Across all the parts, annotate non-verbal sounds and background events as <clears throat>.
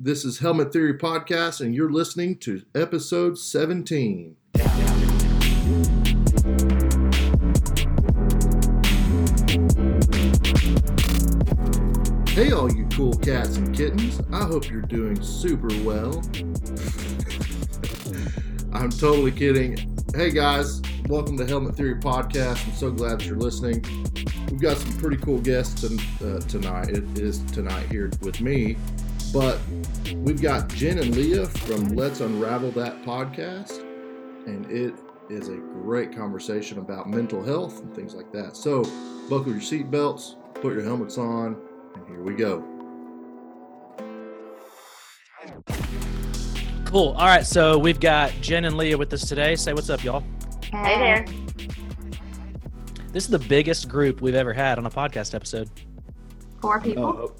This is Helmet Theory Podcast, and you're listening to episode 17. Hey, all you cool cats and kittens. I hope you're doing super well. <laughs> I'm totally kidding. Hey, guys. Welcome to Helmet Theory Podcast. I'm so glad that you're listening. We've got some pretty cool guests uh, tonight. It is tonight here with me. But we've got Jen and Leah from Let's Unravel That podcast. And it is a great conversation about mental health and things like that. So, buckle your seatbelts, put your helmets on, and here we go. Cool. All right. So we've got Jen and Leah with us today. Say what's up, y'all. Hey there. This is the biggest group we've ever had on a podcast episode. Four people. Oh,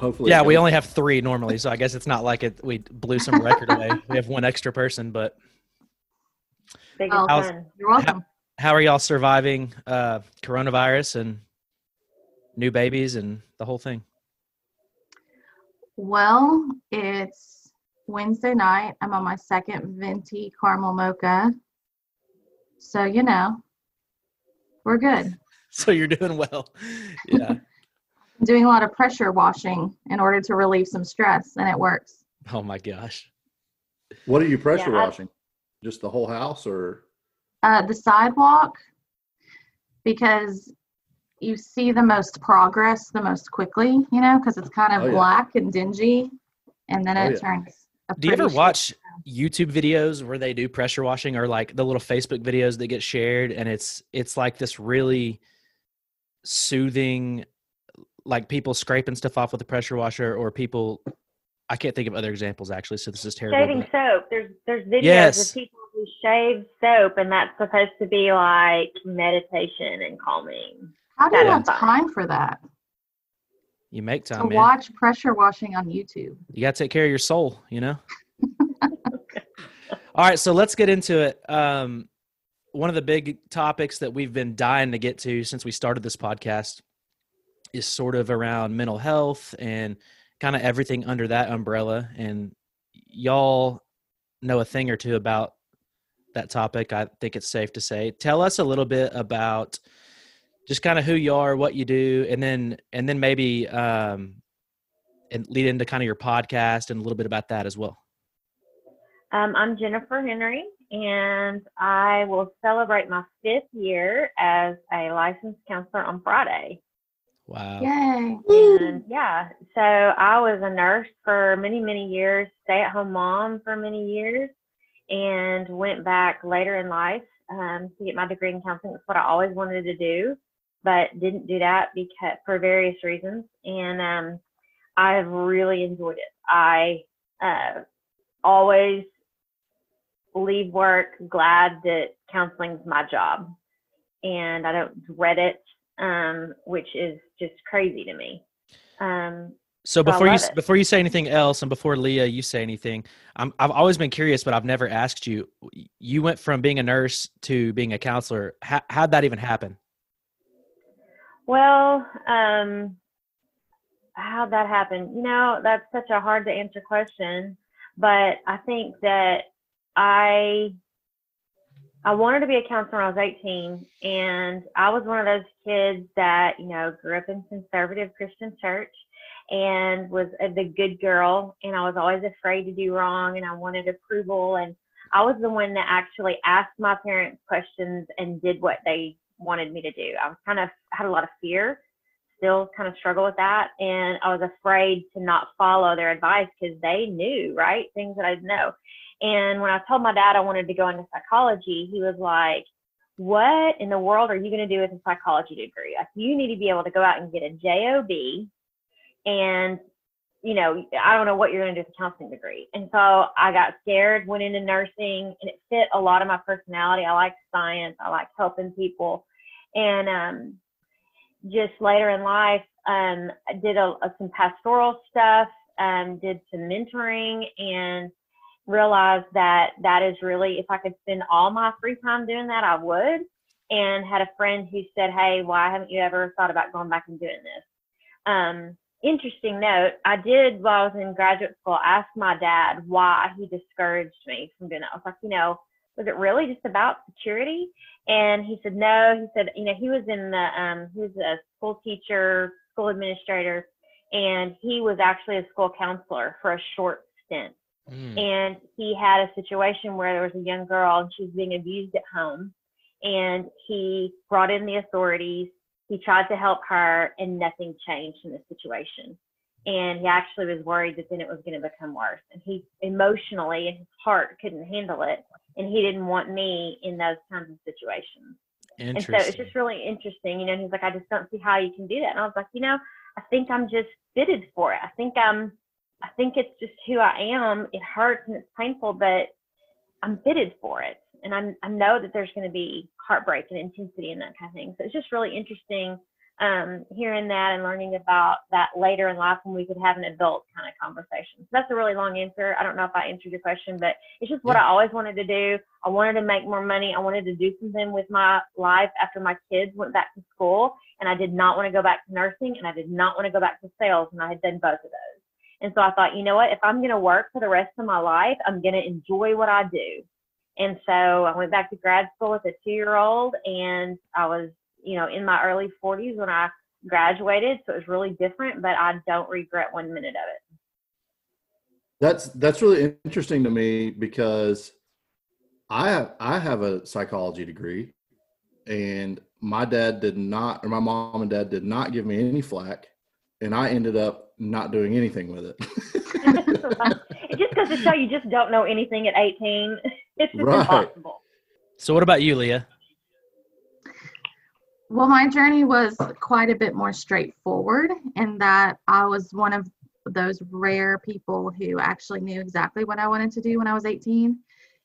hopefully. Yeah, we only have three normally, so I guess it's not like it. We blew some record away. <laughs> We have one extra person, but Big How's- You're welcome. how are y'all surviving uh, coronavirus and new babies and the whole thing? Well, it's Wednesday night. I'm on my second venti caramel mocha. So, you know, we're good. <laughs> So you're doing well. Yeah. I'm doing a lot of pressure washing in order to relieve some stress, and it works. oh my gosh. What are you pressure Yeah, I- washing? Just the whole house, or Uh, the sidewalk, because you see the most progress the most quickly, you know, because it's kind of Oh, yeah. black and dingy, and then Oh, it yeah. turns. a Do you ever pretty shade. watch YouTube videos where they do pressure washing or like the little Facebook videos that get shared and it's it's like this really soothing like people scraping stuff off with a pressure washer or people I can't think of other examples actually so this is terrible. Shaving but- soap. There's there's videos Yes. of people who shave soap, and that's supposed to be like meditation and calming. How do you have is time for that? You make To time, man. watch pressure washing on YouTube. You got to take care of your soul, you know? <laughs> All right, so let's get into it. Um, one of the big topics that we've been dying to get to since we started this podcast is sort of around mental health and kind of everything under that umbrella. And y'all know a thing or two about that topic. I think it's safe to say. Tell us a little bit about just kind of who you are, what you do, and then and then maybe um, and lead into kind of your podcast and a little bit about that as well. Um, I'm Jennifer Henry, and I will celebrate my fifth year as a licensed counselor on Friday. Wow. Yay. And yeah, so I was a nurse for many, many years, stay at home mom for many years, and went back later in life um, to get my degree in counseling. That's what I always wanted to do, but didn't do that because for various reasons. And um, I've really enjoyed it. I uh, always leave work glad that counseling's my job, and I don't dread it um, which is just crazy to me. Um, So I before you it. before you say anything else, and before Leah, you say anything, I'm I've always been curious, but I've never asked you. You went from being a nurse to being a counselor. How, how'd that even happen? well, um, how'd that happen? You know, that's such a hard to answer question, but I think that I I wanted to be a counselor when I was 18, and I was one of those kids that you know grew up in conservative Christian church and was the good girl, and I was always afraid to do wrong, and I wanted approval, and I was the one that actually asked my parents questions and did what they wanted me to do. I was kind of had a lot of fear, still kind of struggle with that, and I was afraid to not follow their advice because they knew right things that I didn't know. And when I told my dad I wanted to go into psychology, he was like, "What in the world are you going to do with a psychology degree? Like, you need to be able to go out and get a job, and you know, I don't know what you're going to do with a counseling degree." And so I got scared, went into nursing, and it fit a lot of my personality. I like science, I like helping people, and um, just later in life, um, I did a, a, some pastoral stuff, um, did some mentoring, and realized that that is really if I could spend all my free time doing that, I would. And had a friend who said, "Hey, why haven't you ever thought about going back and doing this?" Um, interesting note, I did while I was in graduate school ask my dad why he discouraged me from doing that. I was like, you know, was it really just about security? And he said, no. He said, you know, he was in the, um, he was a school teacher, school administrator, and he was actually a school counselor for a short stint. Mm. And he had a situation where there was a young girl and she was being abused at home. And he brought in the authorities. He tried to help her, and nothing changed in the situation. And he actually was worried that then it was going to become worse. And he emotionally and his heart couldn't handle it. And he didn't want me in those kinds of situations. And so it's just really interesting, you know. He's like, I just don't see how you can do that. And I was like, you know, I think I'm just fitted for it. I think I'm, I think it's just who I am. It hurts and it's painful, but I'm fitted for it. And I'm, I know that there's going to be heartbreak and intensity and that kind of thing. So it's just really interesting um, hearing that and learning about that later in life when we could have an adult kind of conversation. So that's a really long answer. I don't know if I answered your question, but it's just what Yeah. I always wanted to do. I wanted to make more money. I wanted to do something with my life after my kids went back to school. And I did not want to go back to nursing and I did not want to go back to sales. And I had done both of those. And so I thought, you know what? If I'm going to work for the rest of my life, I'm going to enjoy what I do. And so I went back to grad school with a two year old and I was, you know, in my early 40s when I graduated. So it was really different, but I don't regret one minute of it. That's that's really interesting to me because I have I have a psychology degree, and my dad did not, or my mom and dad did not give me any flack, and I ended up not doing anything with it. <laughs> it just goes to show you just don't know anything at 18. <laughs> It's just Right. impossible. so what about you, Leah? Well, my journey was quite a bit more straightforward in that I was one of those rare people who actually knew exactly what I wanted to do when I was 18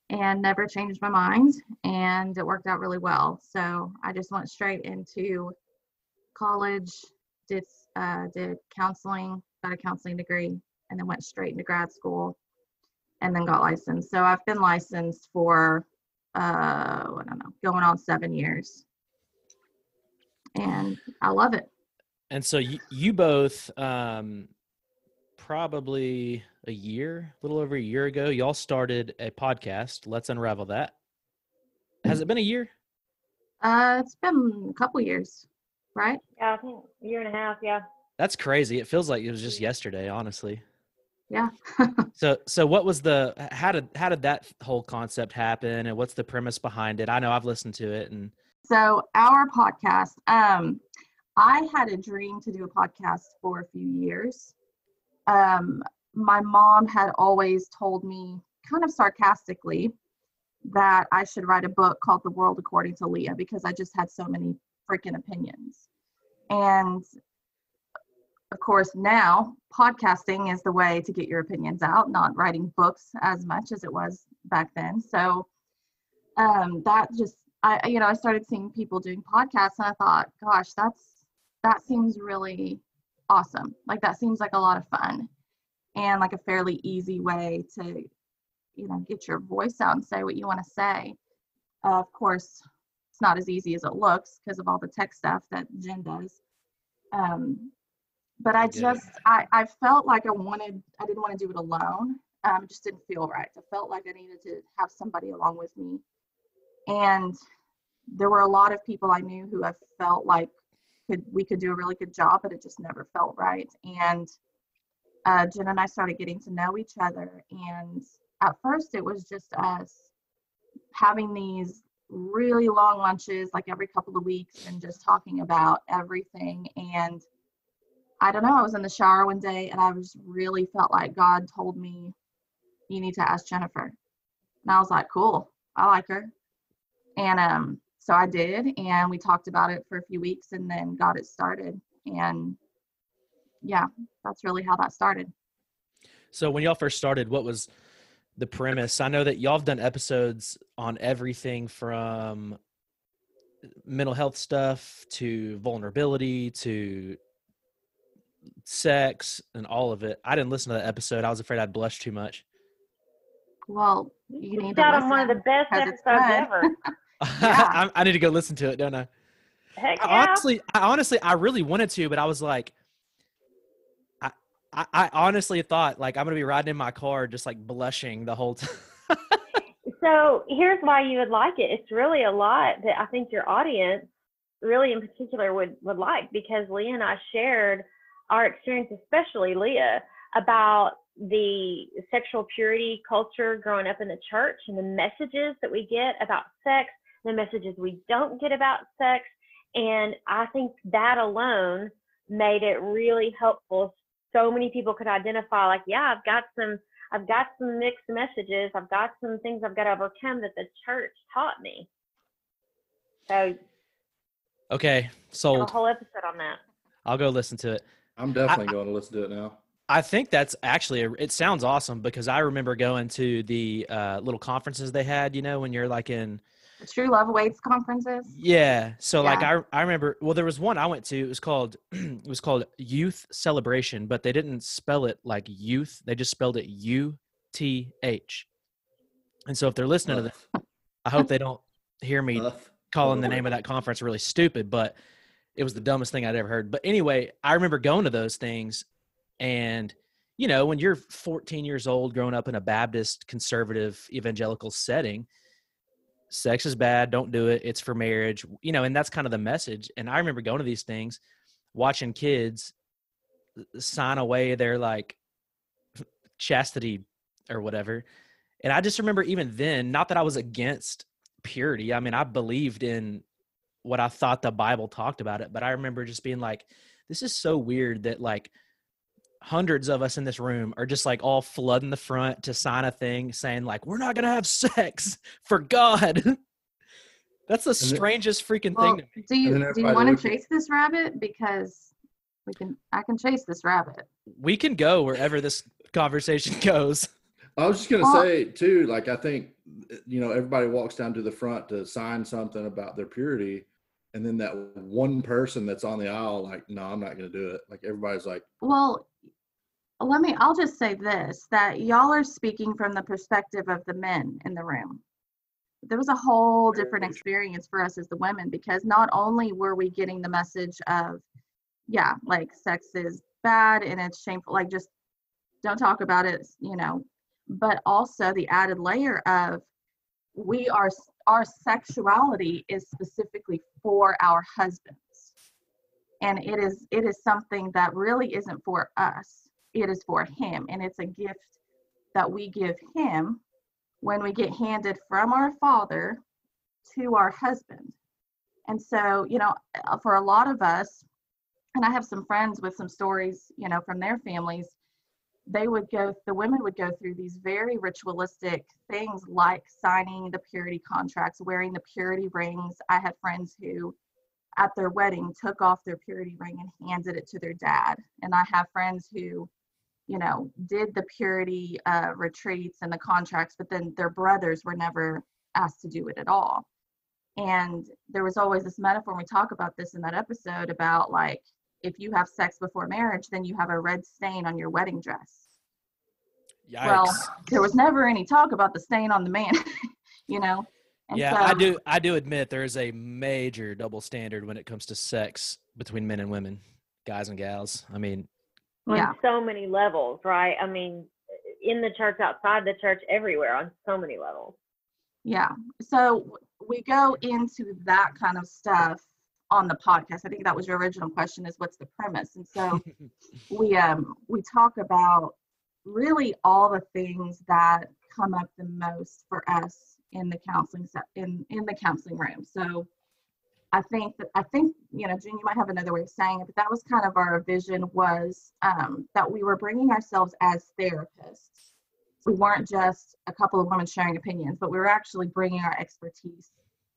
and never changed my mind. And it worked out really well. So I just went straight into college, did, uh, did counseling, got a counseling degree, and then went straight into grad school and then got licensed. So I've been licensed for, uh, I don't know, going on seven years and I love it. And so you, you both, um, probably a year, a little over a year ago, y'all started a podcast. Let's unravel that. Has it been a year? Uh, it's been a couple years, right? Yeah, I think a year and a half. Yeah. That's crazy. It feels like it was just yesterday, honestly. Yeah. <laughs> So, so what was the how did how did that whole concept happen, and what's the premise behind it? I know I've listened to it, and So our podcast, um, I had a dream to do a podcast for a few years. Um, my mom had always told me, kind of sarcastically, that I should write a book called The World According to Leah because I just had so many freaking opinions. And of course, now podcasting is the way to get your opinions out, not writing books as much as it was back then. So um, that just, I, you know, I started seeing people doing podcasts and I thought, gosh, that's, that seems really awesome. Like that seems like a lot of fun and like a fairly easy way to, you know, get your voice out and say what you want to say. Uh, of course, it's not as easy as it looks because of all the tech stuff that Jen does. Um, but I just, I, I felt like I wanted, I didn't want to do it alone. Um, it just didn't feel right. I felt like I needed to have somebody along with me. And there were a lot of people I knew who I felt like could we could do a really good job, but it just never felt right. And uh, Jen and I started getting to know each other. And at first, it was just us having these really long lunches, like every couple of weeks, and just talking about everything. And I don't know, I was in the shower one day and I was really felt like God told me, you need to ask Jennifer. And I was like, cool, I like her. And um, so I did, and we talked about it for a few weeks and then got it started. And yeah, that's really how that started. so when y'all first started, what was the premise? I know that y'all have done episodes on everything from mental health stuff to vulnerability to sex and all of it. I didn't listen to that episode. I was afraid I'd blush too much. Well, you need It's to on one of the listen, best 'cause it's episodes ever. <laughs> <laughs> I, I need to go listen to it, don't I? Heck I honestly, I honestly, I really wanted to, but I was like, I, I honestly thought like I'm gonna be riding in my car just like blushing the whole time. So here's why you would like it. It's really a lot that I think your audience, really in particular, would would like because Leah and I shared our experience, especially Leah, about the sexual purity culture growing up in the church and the messages that we get about sex, the messages we don't get about sex, and I think that alone made it really helpful. So many people could identify, like, yeah, I've got some I've got some mixed messages. I've got some things I've got to overcome that the church taught me. So, okay, so a whole episode on that. I'll go listen to it. I'm definitely going to listen to it now. I think that's actually a, it sounds awesome because I remember going to the uh, little conferences they had. You know, when you're like in The True Love Awaits conferences. yeah. So like I I remember well there was one I went to. It was called <clears throat> it was called Youth Celebration, but they didn't spell it like youth. They just spelled it U T H. And so if they're listening to this, I hope they don't hear me Tough. calling the name of that conference really stupid, but it was the dumbest thing I'd ever heard. But anyway, I remember going to those things and you know, when you're 14 years old growing up in a Baptist conservative evangelical setting, sex is bad, don't do it, it's for marriage, you know, and that's kind of the message. And I remember going to these things, watching kids uh, sign away their like <sniffs> chastity or whatever. And I just remember even then, not that I was against purity. I mean, I believed in what I thought the Bible talked about it, but I remember just being like, this is so weird that like hundreds of us in this room are just like all flooding the front to sign a thing saying like we're not gonna have sex <laughs> for God. <laughs> That's the then- strangest freaking Well, thing. to me. do you do you want to chase this rabbit? Because we can. I can chase this rabbit. We can go wherever this conversation <laughs> goes. I was just gonna Well- say too, like I think you know everybody walks down to the front to sign something about their purity, and then that one person that's on the aisle, like, no, I'm not gonna do it. Like everybody's like, Well, let me. I'll just say this: that y'all are speaking from the perspective of the men in the room. There was a whole different experience for us as the women because not only were we getting the message of, yeah, like sex is bad and it's shameful, like just don't talk about it, you know, but also the added layer of we are our sexuality is specifically for our husbands and it is it is something that really isn't for us it is for him and it's a gift that we give him when we get handed from our father to our husband. And so you know uh, for a lot of us and i have some friends with some stories you know from their families they would go the women would go through these very ritualistic things like signing the purity contracts wearing the purity rings. I had friends who at their wedding took off their purity ring and handed it to their dad. And i have friends who you know did the purity uh, retreats and the contracts but then their brothers were never asked to do it at all and there was always this metaphor and we talk about this in that episode about like if you have sex before marriage then you have a red stain on your wedding dress Yikes. well there was never any talk about the stain on the man <laughs> you know And yeah, so- I do. I do admit there is a major double standard when it comes to sex between men and women, guys and gals. I mean, On Yeah. so many levels, right? I mean, in the church, outside the church, everywhere on so many levels. Yeah. So we go into that kind of stuff on the podcast. I think that was your original question is what's the premise? And so <laughs> we um we talk about really all the things that come up the most for us in the counseling set in in the counseling room. So I think that I think you know, Jen, you might have another way of saying it, but that was kind of our vision was um, that we were bringing ourselves as therapists. We weren't just a couple of women sharing opinions, but we were actually bringing our expertise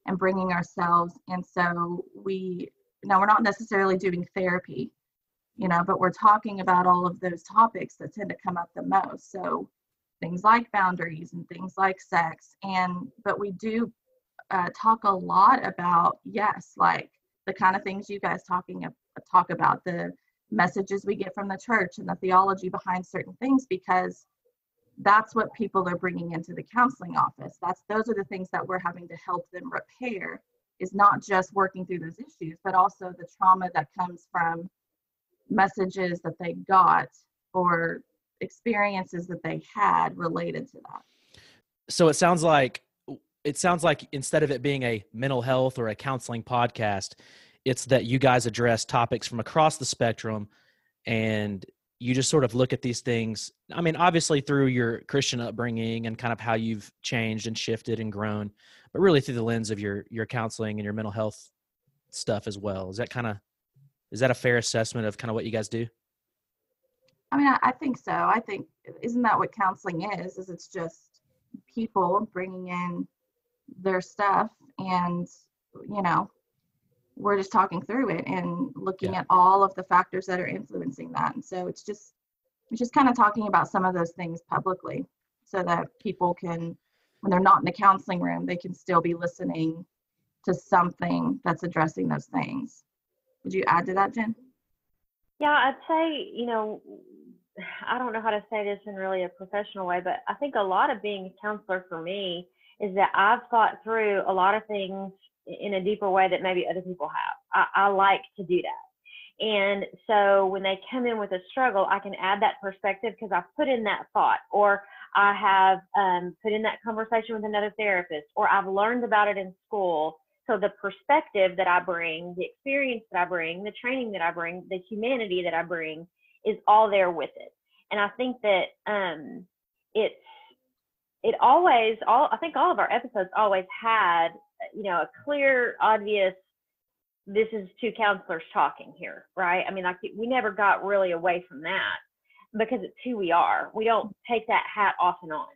and bringing ourselves. And so we now we're not necessarily doing therapy, you know, but we're talking about all of those topics that tend to come up the most. So things like boundaries and things like sex, and but we do uh, talk a lot about yes, like the kind of things you guys talking talk about the messages we get from the church and the theology behind certain things because that's what people are bringing into the counseling office that's those are the things that we're having to help them repair is not just working through those issues but also the trauma that comes from messages that they got or experiences that they had related to that. So it sounds like it sounds like instead of it being a mental health or a counseling podcast, it's that you guys address topics from across the spectrum and you just sort of look at these things. I mean, obviously through your Christian upbringing and kind of how you've changed and shifted and grown, but really through the lens of your your counseling and your mental health stuff as well. Is that kind of is that a fair assessment of kind of what you guys do? I mean, I, I think so. I think isn't that what counseling is? Is it's just people bringing in their stuff and you know we're just talking through it and looking Yeah. at all of the factors that are influencing that. And so it's just it's just kind of talking about some of those things publicly so that people can when they're not in the counseling room they can still be listening to something that's addressing those things. Would you add to that jen? Yeah, I'd say, you know, I don't know how to say this in really a professional way, but I think a lot of being a counselor for me is that I've thought through a lot of things in a deeper way that maybe other people have. I, I like to do that. And so when they come in with a struggle, I can add that perspective because I've put in that thought, or I have um, put in that conversation with another therapist, or I've learned about it in school. So the perspective that I bring, the experience that I bring, the training that I bring, the humanity that I bring is all there with it. And I think that um, it's it always all I think all of our episodes always had you know a clear, obvious. This is two counselors talking here, right? I mean, like we never got really away from that because it's who we are. We don't take that hat off and on.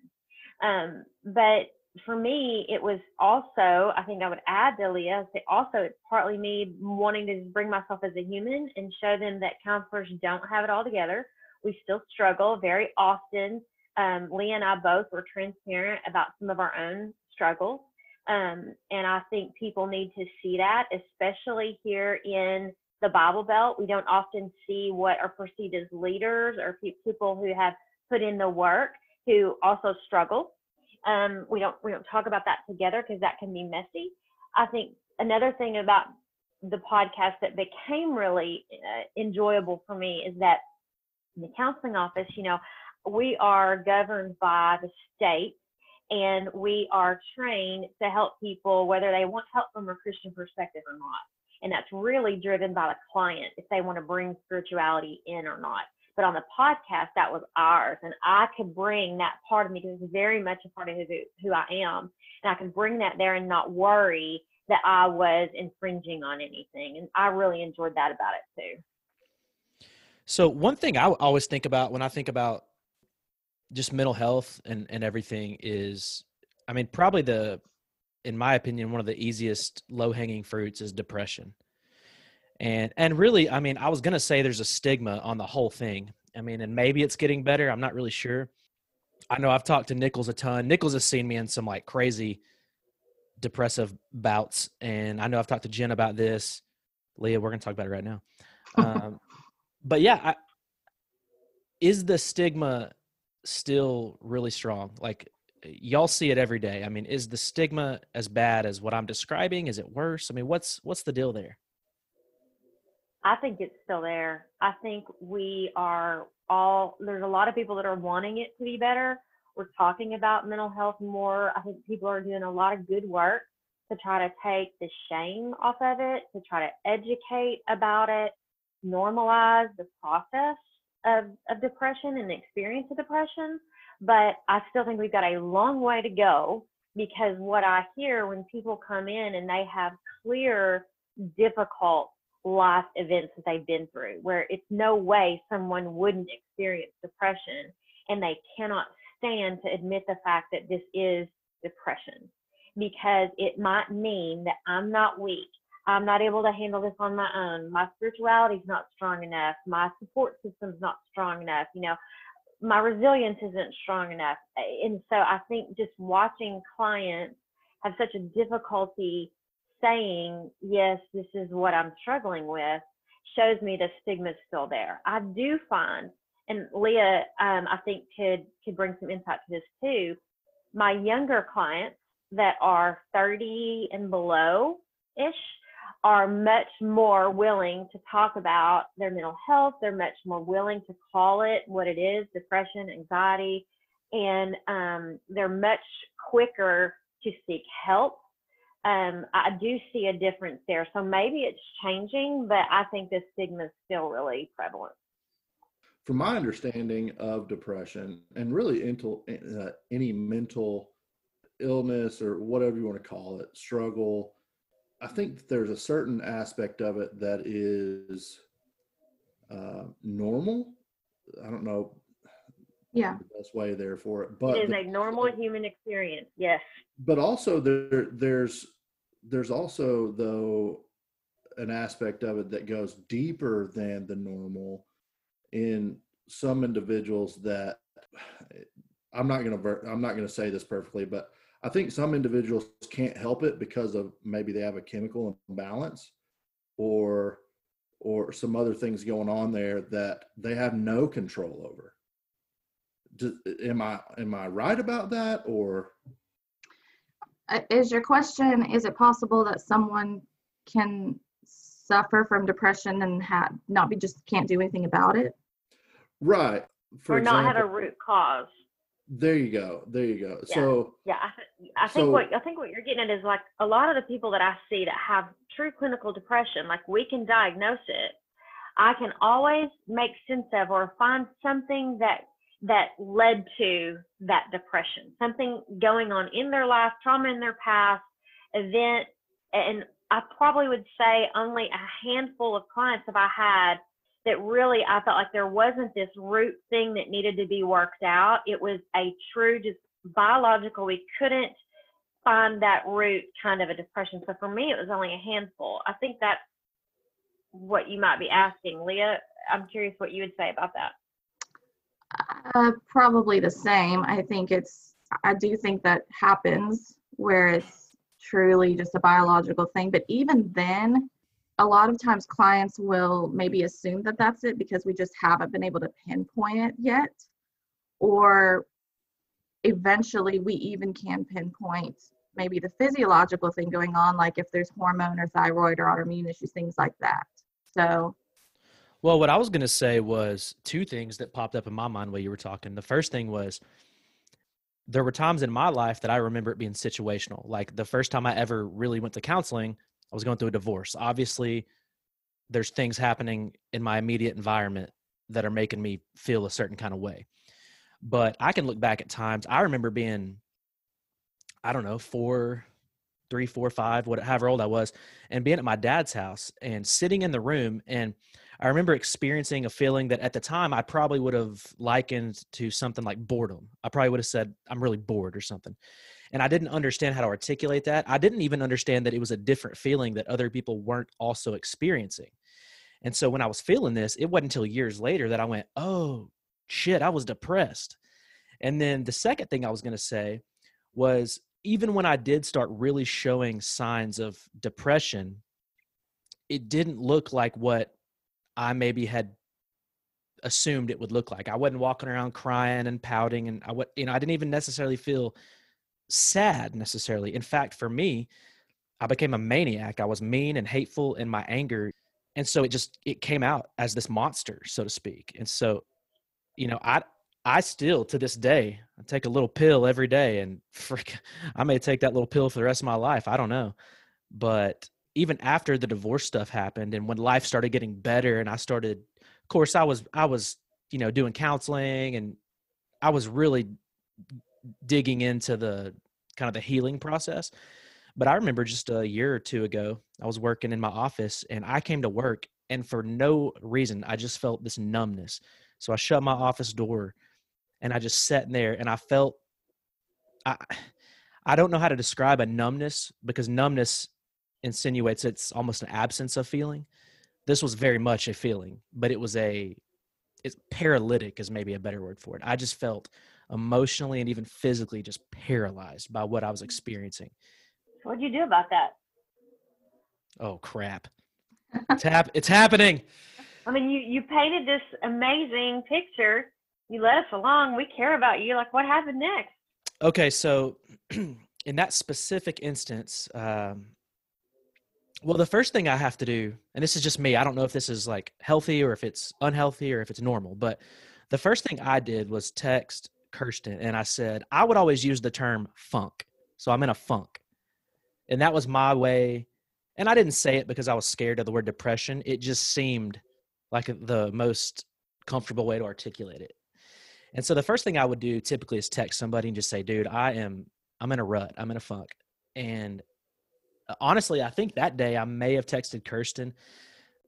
Um, but for me, it was also, I think I would add to Leah, also it's partly me wanting to bring myself as a human and show them that counselors don't have it all together. We still struggle very often. Um, Leah and I both were transparent about some of our own struggles. Um, and I think people need to see that, especially here in the Bible Belt. We don't often see what are perceived as leaders or pe- people who have put in the work who also struggle. Um, we don't we don't talk about that together because that can be messy. I think another thing about the podcast that became really uh, enjoyable for me is that in the counseling office, you know, we are governed by the state and we are trained to help people whether they want help from a Christian perspective or not. And that's really driven by the client if they want to bring spirituality in or not. But on the podcast, that was ours. And I could bring that part of me because it's very much a part of who, who I am. And I can bring that there and not worry that I was infringing on anything. And I really enjoyed that about it too. So one thing I always think about when I think about just mental health and and everything is, I mean, probably the, in my opinion, one of the easiest low hanging fruits is depression. And and really, I mean, I was gonna say there's a stigma on the whole thing. I mean, and maybe it's getting better. I'm not really sure. I know I've talked to Nichols a ton. Nichols has seen me in some like crazy depressive bouts, and I know I've talked to Jen about this. Leah, we're gonna talk about it right now. <laughs> Um, but yeah, I, is the stigma still really strong? Like y'all see it every day. I mean, is the stigma as bad as what I'm describing? Is it worse? I mean, what's what's the deal there? I think it's still there. I think we are all, there's a lot of people that are wanting it to be better. We're talking about mental health more. I think people are doing a lot of good work to try to take the shame off of it, to try to educate about it, normalize the process of, of depression and experience of depression. But I still think we've got a long way to go because what I hear when people come in and they have clear, difficult life events that they've been through, where it's no way someone wouldn't experience depression and they cannot stand to admit the fact that this is depression because it might mean that I'm not weak. I'm not able to handle this on my own. My spirituality is not strong enough. My support system's not strong enough. You know, my resilience isn't strong enough. And so I think just watching clients have such a difficulty saying, yes, this is what I'm struggling with, shows me the stigma's still there. I do find, and Leah, um, I think could could bring some insight to this too. My younger clients that are 30 and below ish are much more willing to talk about their mental health. They're much more willing to call it what it is depression, anxiety, and um, they're much quicker to seek help. Um, I do see a difference there. So maybe it's changing, but I think the stigma is still really prevalent. From my understanding of depression and really into, uh, any mental illness or whatever you want to call it, struggle, I think there's a certain aspect of it that is uh, normal. I don't know Yeah. the best way there for it, but it is the- a normal human experience. Yes. but also there there's there's also though an aspect of it that goes deeper than the normal in some individuals that I'm not going to I'm not going to say this perfectly but I think some individuals can't help it because of maybe they have a chemical imbalance or or some other things going on there that they have no control over. Do, am I am I right about that or Uh, Is your question, is it possible that someone can suffer from depression and have not be just can't do anything about it? right? For or not have a root cause. There you go. There you go. Yeah. So Yeah, I, th- I think So- what I think what you're getting at is like a lot of the people that I see that have true clinical depression, like we can diagnose it. I can always make sense of or find something that that led to that depression, something going on in their life, trauma in their past, event, and I probably would say only a handful of clients have I had that really I felt like there wasn't this root thing that needed to be worked out. It was a true just biological. We couldn't find that root kind of a depression. So for me, it was only a handful. I think that's what you might be asking, Leah. I'm curious what you would say about that. Uh, probably the same. I think it's, I do think that happens where it's truly just a biological thing. But even then, a lot of times clients will maybe assume that that's it because we just haven't been able to pinpoint it yet. Or eventually, we even can pinpoint maybe the physiological thing going on, like if there's hormone or thyroid or autoimmune issues, things like that. So, Well, what I was going to say was two things that popped up in my mind while you were talking. The first thing was there were times in my life that I remember it being situational. Like the first time I ever really went to counseling, I was going through a divorce. Obviously, there's things happening in my immediate environment that are making me feel a certain kind of way. But I can look back at times. I remember being, I don't know, four, three, four, five, whatever, however old I was, and being at my dad's house and sitting in the room. And I remember experiencing a feeling that at the time I probably would have likened to something like boredom. I probably would have said, I'm really bored or something. And I didn't understand how to articulate that. I didn't even understand that it was a different feeling that other people weren't also experiencing. And so when I was feeling this, it wasn't until years later that I went, oh, shit, I was depressed. And then the second thing I was going to say was even when I did start really showing signs of depression, it didn't look like what I maybe had assumed it would look like. I wasn't walking around crying and pouting, and I, wa- you know, I didn't even necessarily feel sad necessarily. In fact, for me, I became a maniac. I was mean and hateful in my anger, and so it just it came out as this monster, so to speak. And so, you know, I I still to this day I take a little pill every day, and <laughs> freak, I may take that little pill for the rest of my life. I don't know, but even after the divorce stuff happened and when life started getting better and I started of course I was I was you know doing counseling and I was really digging into the kind of the healing process. But I remember just a year or two ago I was working in my office and I came to work and for no reason I just felt this numbness. So I shut my office door and I just sat in there and I felt I I don't know how to describe a numbness because numbness insinuates it's almost an absence of feeling. This was very much a feeling, but it was a it's paralytic is maybe a better word for it. I just felt emotionally and even physically just paralyzed by what I was experiencing. What'd you do about that? Oh crap. It's hap- it's happening. I mean, you you painted this amazing picture. You led us along. We care about you. Like, what happened next? Okay, so <clears throat> in that specific instance, um, Well, the first thing I have to do, and this is just me, I don't know if this is like healthy or if it's unhealthy or if it's normal, but the first thing I did was text Kirsten and I said, I would always use the term funk. So I'm in a funk. And that was my way. And I didn't say it because I was scared of the word depression. It just seemed like the most comfortable way to articulate it. And so the first thing I would do typically is text somebody and just say, dude, I am, I'm in a rut. I'm in a funk. And honestly, I think that day I may have texted Kirsten,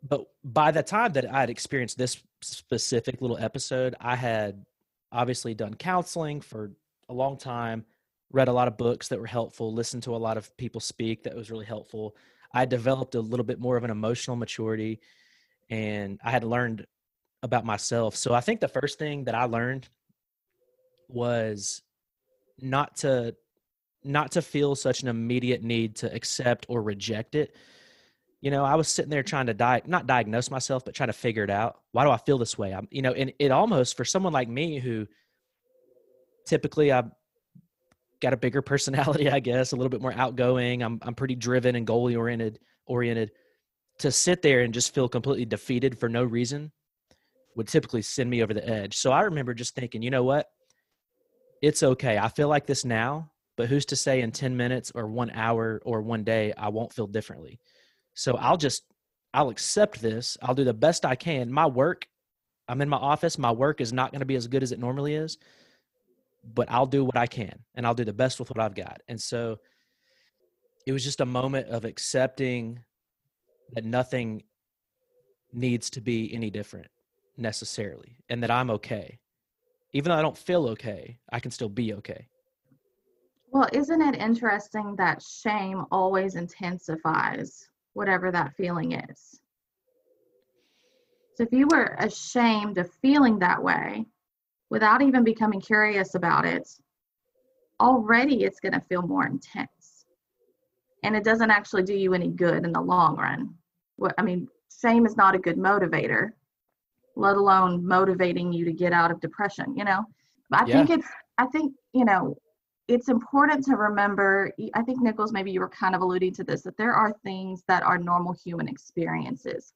but by the time that I had experienced this specific little episode, I had obviously done counseling for a long time, read a lot of books that were helpful, listened to a lot of people speak that was really helpful. I developed a little bit more of an emotional maturity and I had learned about myself. So I think the first thing that I learned was not to not to feel such an immediate need to accept or reject it. You know, I was sitting there trying to die, not diagnose myself, but trying to figure it out. Why do I feel this way? I'm, you know, and it almost for someone like me who typically I've got a bigger <laughs> personality, I guess, a little bit more outgoing. I'm I'm pretty driven and goal oriented oriented. To sit there and just feel completely defeated for no reason would typically send me over the edge. So I remember just thinking, you know what? It's okay. I feel like this now, but who's to say in 10 minutes or one hour or one day I won't feel differently? So I'll just, I'll accept this. I'll do the best I can. My work, I'm in my office. My work is not going to be as good as it normally is, but I'll do what I can and I'll do the best with what I've got. And so it was just a moment of accepting that nothing needs to be any different necessarily and that I'm okay. Even though I don't feel okay, I can still be okay. Well, isn't it interesting that shame always intensifies whatever that feeling is? So if you were ashamed of feeling that way without even becoming curious about it, already it's going to feel more intense. And it doesn't actually do you any good in the long run. What I mean, shame is not a good motivator, let alone motivating you to get out of depression, you know? I yeah. think it's I think, you know, it's important to remember i think nichols maybe you were kind of alluding to this that there are things that are normal human experiences.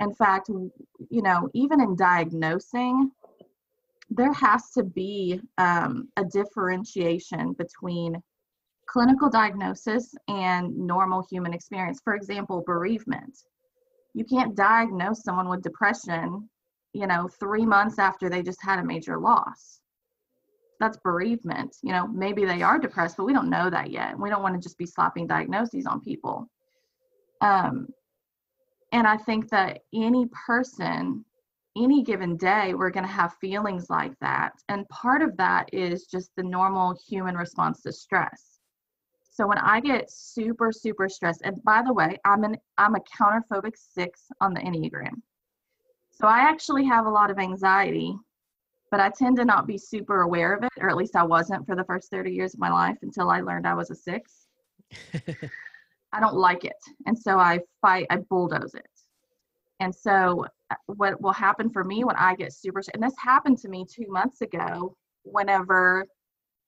In fact you know even in diagnosing there has to be um, a differentiation between clinical diagnosis and normal human experience. For example bereavement. You can't diagnose someone with depression you know three months after they just had a major loss that's bereavement you know maybe they are depressed but we don't know that yet we don't want to just be slapping diagnoses on people. Um, and i think that any person any given day we're going to have feelings like that and part of that is just the normal human response to stress. So when i get super super stressed and by the way i'm an i'm a counterphobic six on the enneagram. So i actually have a lot of anxiety but I tend to not be super aware of it, or at least I wasn't for the first 30 years of my life until I learned I was a six. <laughs> I don't like it. And so I fight, I bulldoze it. And so uh, what will happen for me when I get super, and this happened to me two months ago, whenever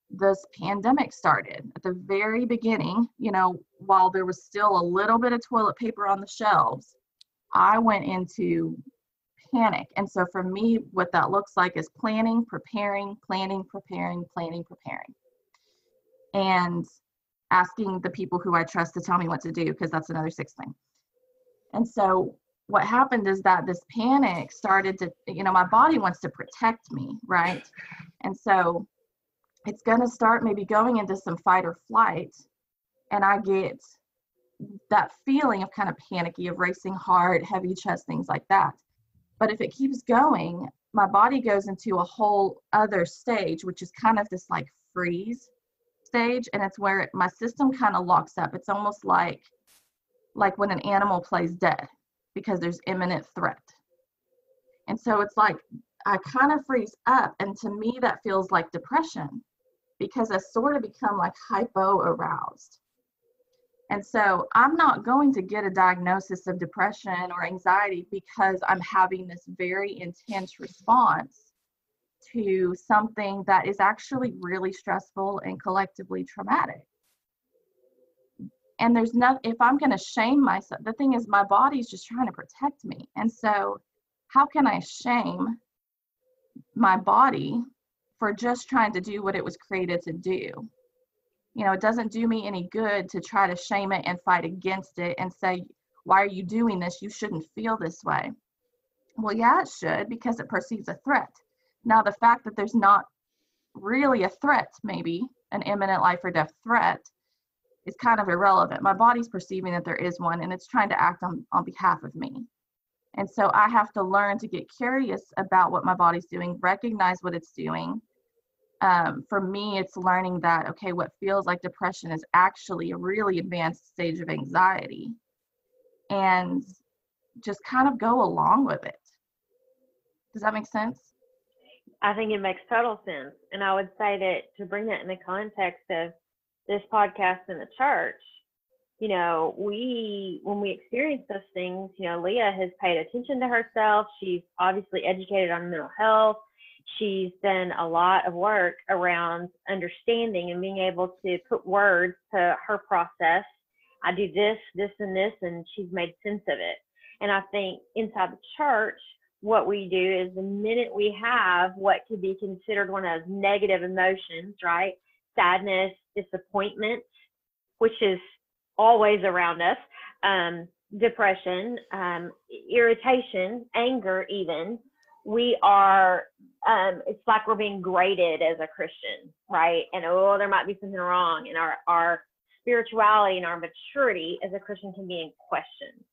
this pandemic started at the very beginning, you know, while there was still a little bit of toilet paper on the shelves, I went into panic. And so for me, what that looks like is planning, preparing, planning, preparing, planning, preparing. And asking the people who I trust to tell me what to do, because that's another six thing. And so what happened is that this panic started to, you know, my body wants to protect me, right? And so it's going to start maybe going into some fight or flight. And I get that feeling of kind of panicky, of racing heart, heavy chest, things like that. But if it keeps going, my body goes into a whole other stage, which is kind of this like freeze stage. And it's where my system kind of locks up. It's almost like like when an animal plays dead because there's imminent threat. And so it's like I kind of freeze up. And to me, that feels like depression because I sort of become like hypo aroused. And so I'm not going to get a diagnosis of depression or anxiety because I'm having this very intense response to something that is actually really stressful and collectively traumatic. and there's no if i'm going to shame myself the thing is my body's just trying to protect me and so how can i shame my body for just trying to do what it was created to do you know it doesn't do me any good to try to shame it and fight against it and say why are you doing this you shouldn't feel this way well yeah it should because it perceives a threat now the fact that there's not really a threat maybe an imminent life or death threat is kind of irrelevant. My body's perceiving that there is one and it's trying to act on, on behalf of me. And so I have to learn to get curious about what my body's doing, recognize what it's doing. Um, for me, it's learning that, okay, what feels like depression is actually a really advanced stage of anxiety and just kind of go along with it. Does that make sense? I think it makes total sense. And I would say that to bring that in the context of this podcast in the church, you know, we, when we experience those things, you know, Leah has paid attention to herself. She's obviously educated on mental health. She's done a lot of work around understanding and being able to put words to her process. I do this, this, and this, and she's made sense of it. And I think inside the church, what we do is the minute we have what could be considered one of negative emotions, right? Sadness, disappointment, which is always around us, um, depression, um, irritation, anger, even. We are, um, it's like we're being graded as a Christian, right? And oh, there might be something wrong, and our, our spirituality and our maturity as a Christian can be in question.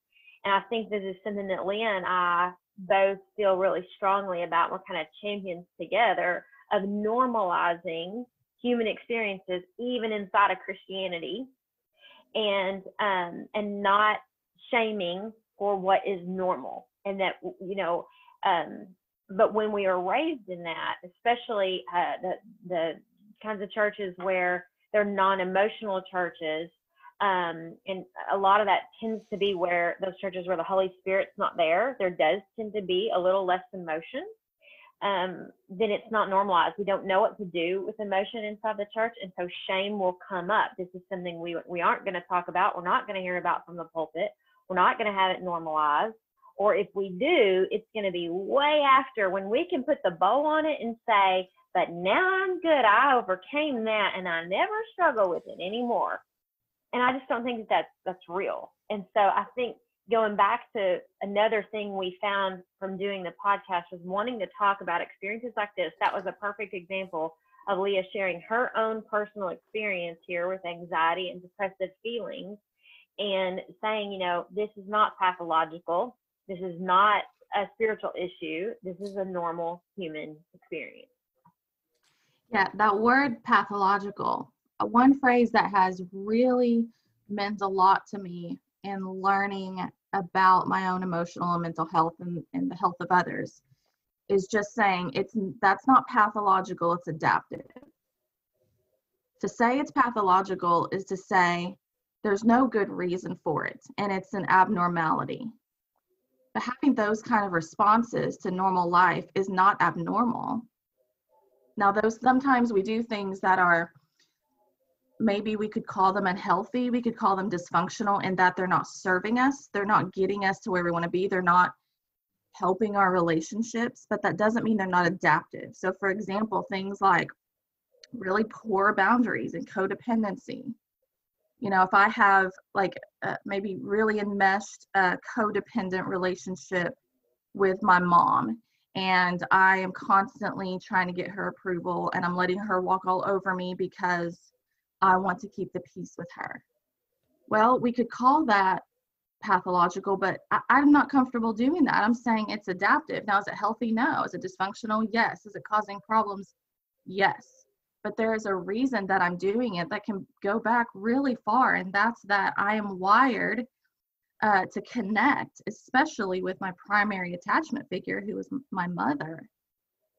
And I think this is something that Leah and I both feel really strongly about. We're kind of champions together of normalizing human experiences, even inside of Christianity, and um, and not shaming for what is normal, and that you know. Um, but when we are raised in that, especially uh, the the kinds of churches where they're non-emotional churches, um, and a lot of that tends to be where those churches where the Holy Spirit's not there, there does tend to be a little less emotion. Um, then it's not normalized. We don't know what to do with emotion inside the church, and so shame will come up. This is something we we aren't going to talk about. We're not going to hear about from the pulpit. We're not going to have it normalized. Or if we do, it's going to be way after when we can put the bow on it and say, "But now I'm good. I overcame that, and I never struggle with it anymore." and I just don't think that that's that's real. And so I think going back to another thing we found from doing the podcast was wanting to talk about experiences like this. That was a perfect example of Leah sharing her own personal experience here with anxiety and depressive feelings and saying, you know, this is not pathological. This is not a spiritual issue. This is a normal human experience. Yeah, that word pathological uh, one phrase that has really meant a lot to me in learning about my own emotional and mental health and, and the health of others is just saying it's that's not pathological it's adaptive to say it's pathological is to say there's no good reason for it and it's an abnormality but having those kind of responses to normal life is not abnormal. Now those sometimes we do things that are maybe we could call them unhealthy we could call them dysfunctional in that they're not serving us they're not getting us to where we want to be they're not helping our relationships but that doesn't mean they're not adaptive. So for example things like really poor boundaries and codependency you know if i have like uh, maybe really enmeshed uh, codependent relationship with my mom and i am constantly trying to get her approval and i'm letting her walk all over me because I want to keep the peace with her. Well, we could call that pathological, but I, am not comfortable doing that. I'm saying it's adaptive. Now, is it healthy? No. Is it dysfunctional? Yes. Is it causing problems? Yes. But there is a reason that I'm doing it that can go back really far, and that's that I am wired uh, to connect, especially with my primary attachment figure, who is my mother.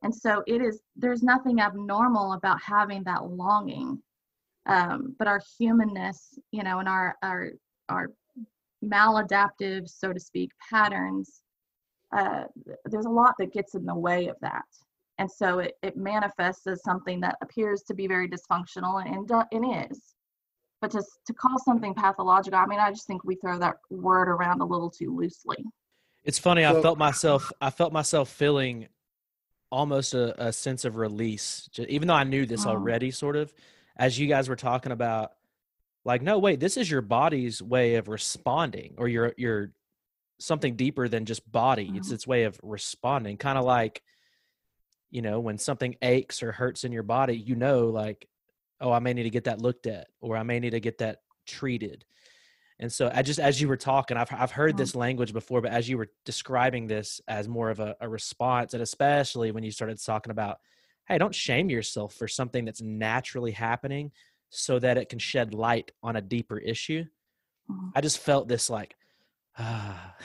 And so it is, there's nothing abnormal about having that longing um, but our humanness you know and our our our maladaptive so to speak patterns uh, there's a lot that gets in the way of that and so it, it manifests as something that appears to be very dysfunctional and, and is but to to call something pathological, I mean, I just think we throw that word around a little too loosely. It's funny. I felt myself. I felt myself feeling almost a, a sense of release, ju- even though I knew this Oh. already. Sort of, as you guys were talking about, like, no, wait, this is your body's way of responding, or your your something deeper than just body. It's Mhm. its way of responding, kind of like, you know, when something aches or hurts in your body, you know, like, oh, I may need to get that looked at, or I may need to get that treated. And so I just as you were talking, I've I've heard Mhm. this language before, but as you were describing this as more of a, a response, and especially when you started talking about, hey, don't shame yourself for something that's naturally happening so that it can shed light on a deeper issue. Mhm. I just felt this like, ah,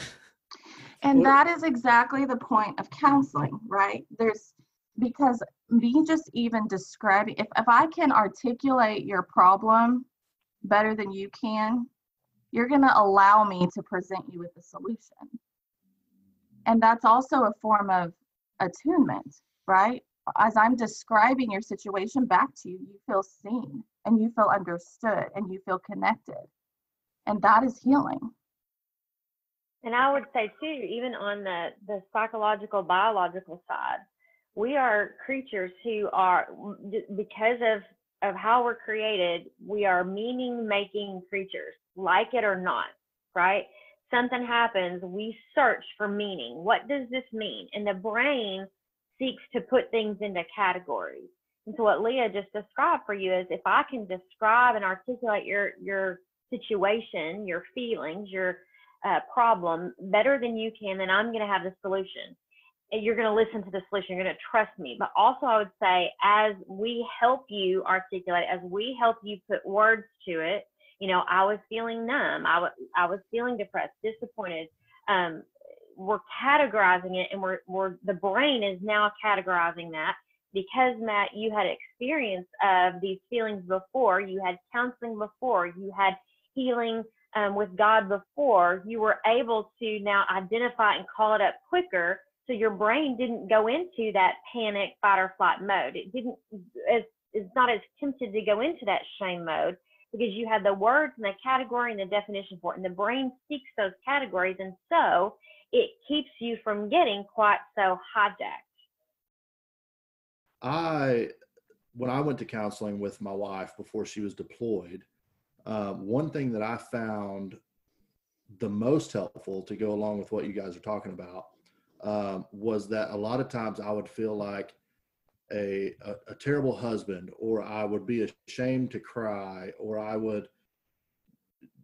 And that is exactly the point of counseling, right? There's because me just even describing if, if I can articulate your problem better than you can, you're gonna allow me to present you with a solution. And that's also a form of attunement, right? As I'm describing your situation back to you, you feel seen and you feel understood and you feel connected. And that is healing. And I would say too, even on the the psychological biological side, we are creatures who are because of of how we're created, we are meaning making creatures, like it or not, right? Something happens, we search for meaning. What does this mean? And the brain seeks to put things into categories. And so what Leah just described for you is if I can describe and articulate your your situation, your feelings, your uh, problem better than you can, then I'm going to have the solution. You're going to listen to the solution. You're going to trust me. But also, I would say, as we help you articulate, as we help you put words to it, you know, I was feeling numb. I was, I was feeling depressed, disappointed. Um, we're categorizing it, and we're, we're the brain is now categorizing that because Matt, you had experience of these feelings before. You had counseling before. You had healing um, with God before, you were able to now identify and call it up quicker. So your brain didn't go into that panic, fight or flight mode. It didn't, it's, it's not as tempted to go into that shame mode because you had the words and the category and the definition for it. And the brain seeks those categories. And so it keeps you from getting quite so hijacked. I, when I went to counseling with my wife before she was deployed, uh, one thing that I found the most helpful to go along with what you guys are talking about um, was that a lot of times I would feel like a, a, a terrible husband, or I would be ashamed to cry, or I would,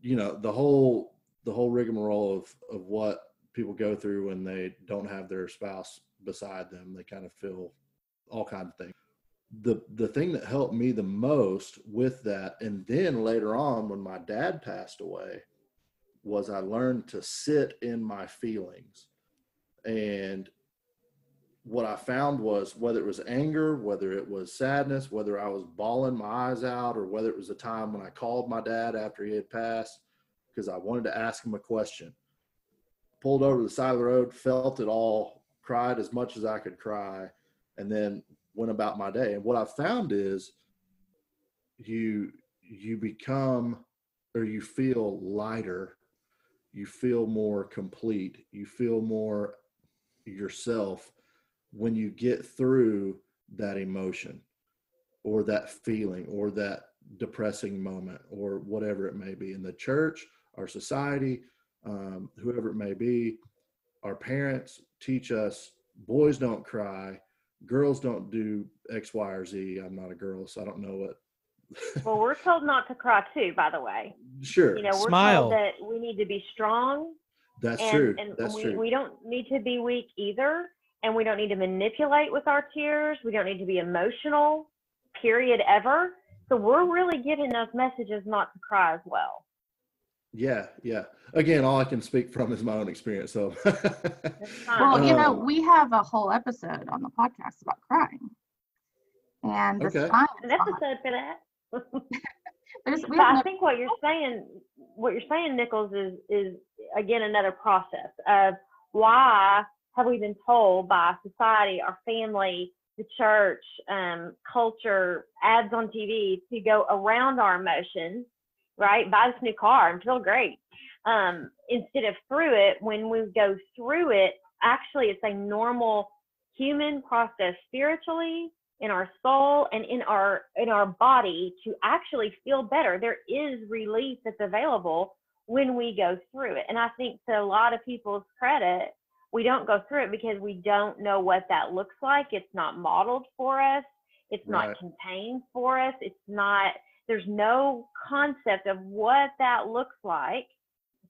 you know, the whole the whole rigmarole of of what people go through when they don't have their spouse beside them. They kind of feel all kinds of things the the thing that helped me the most with that and then later on when my dad passed away was I learned to sit in my feelings and what I found was whether it was anger, whether it was sadness, whether I was bawling my eyes out, or whether it was a time when I called my dad after he had passed because I wanted to ask him a question. Pulled over to the side of the road, felt it all, cried as much as I could cry, and then went about my day. And what I found is you you become or you feel lighter, you feel more complete, you feel more yourself when you get through that emotion or that feeling or that depressing moment or whatever it may be in the church, our society, um, whoever it may be, our parents teach us boys don't cry, girls don't do X, Y, or Z. I'm not a girl, so I don't know what. <laughs> Well, we're told not to cry too, by the way. sure, You know, we're Smile. told that we need to be strong that's and, true. and that's we, true. we don't need to be weak either. And we don't need to manipulate with our tears. We don't need to be emotional, period, ever. So we're really giving those messages not to cry as well. yeah, yeah. Again, all I can speak from is my own experience. So, <laughs> Well, you know, Um, we have a whole episode on the podcast about crying. And the Okay. science An behind- episode for that. <laughs> there's we I no- think what you're saying, what you're saying, Nichols, is is again another process of why have we been told by society, our family, the church, um, culture, ads on TV to go around our emotions right? Buy this new car and feel great. Um, instead of through it, when we go through it, actually it's a normal human process spiritually in our soul and in our in our body to actually feel better. There is relief that's available when we go through it. And I think to a lot of people's credit, we don't go through it because we don't know what that looks like. It's not modeled for us. It's Right. not contained for us. It's not there's no concept of what that looks like.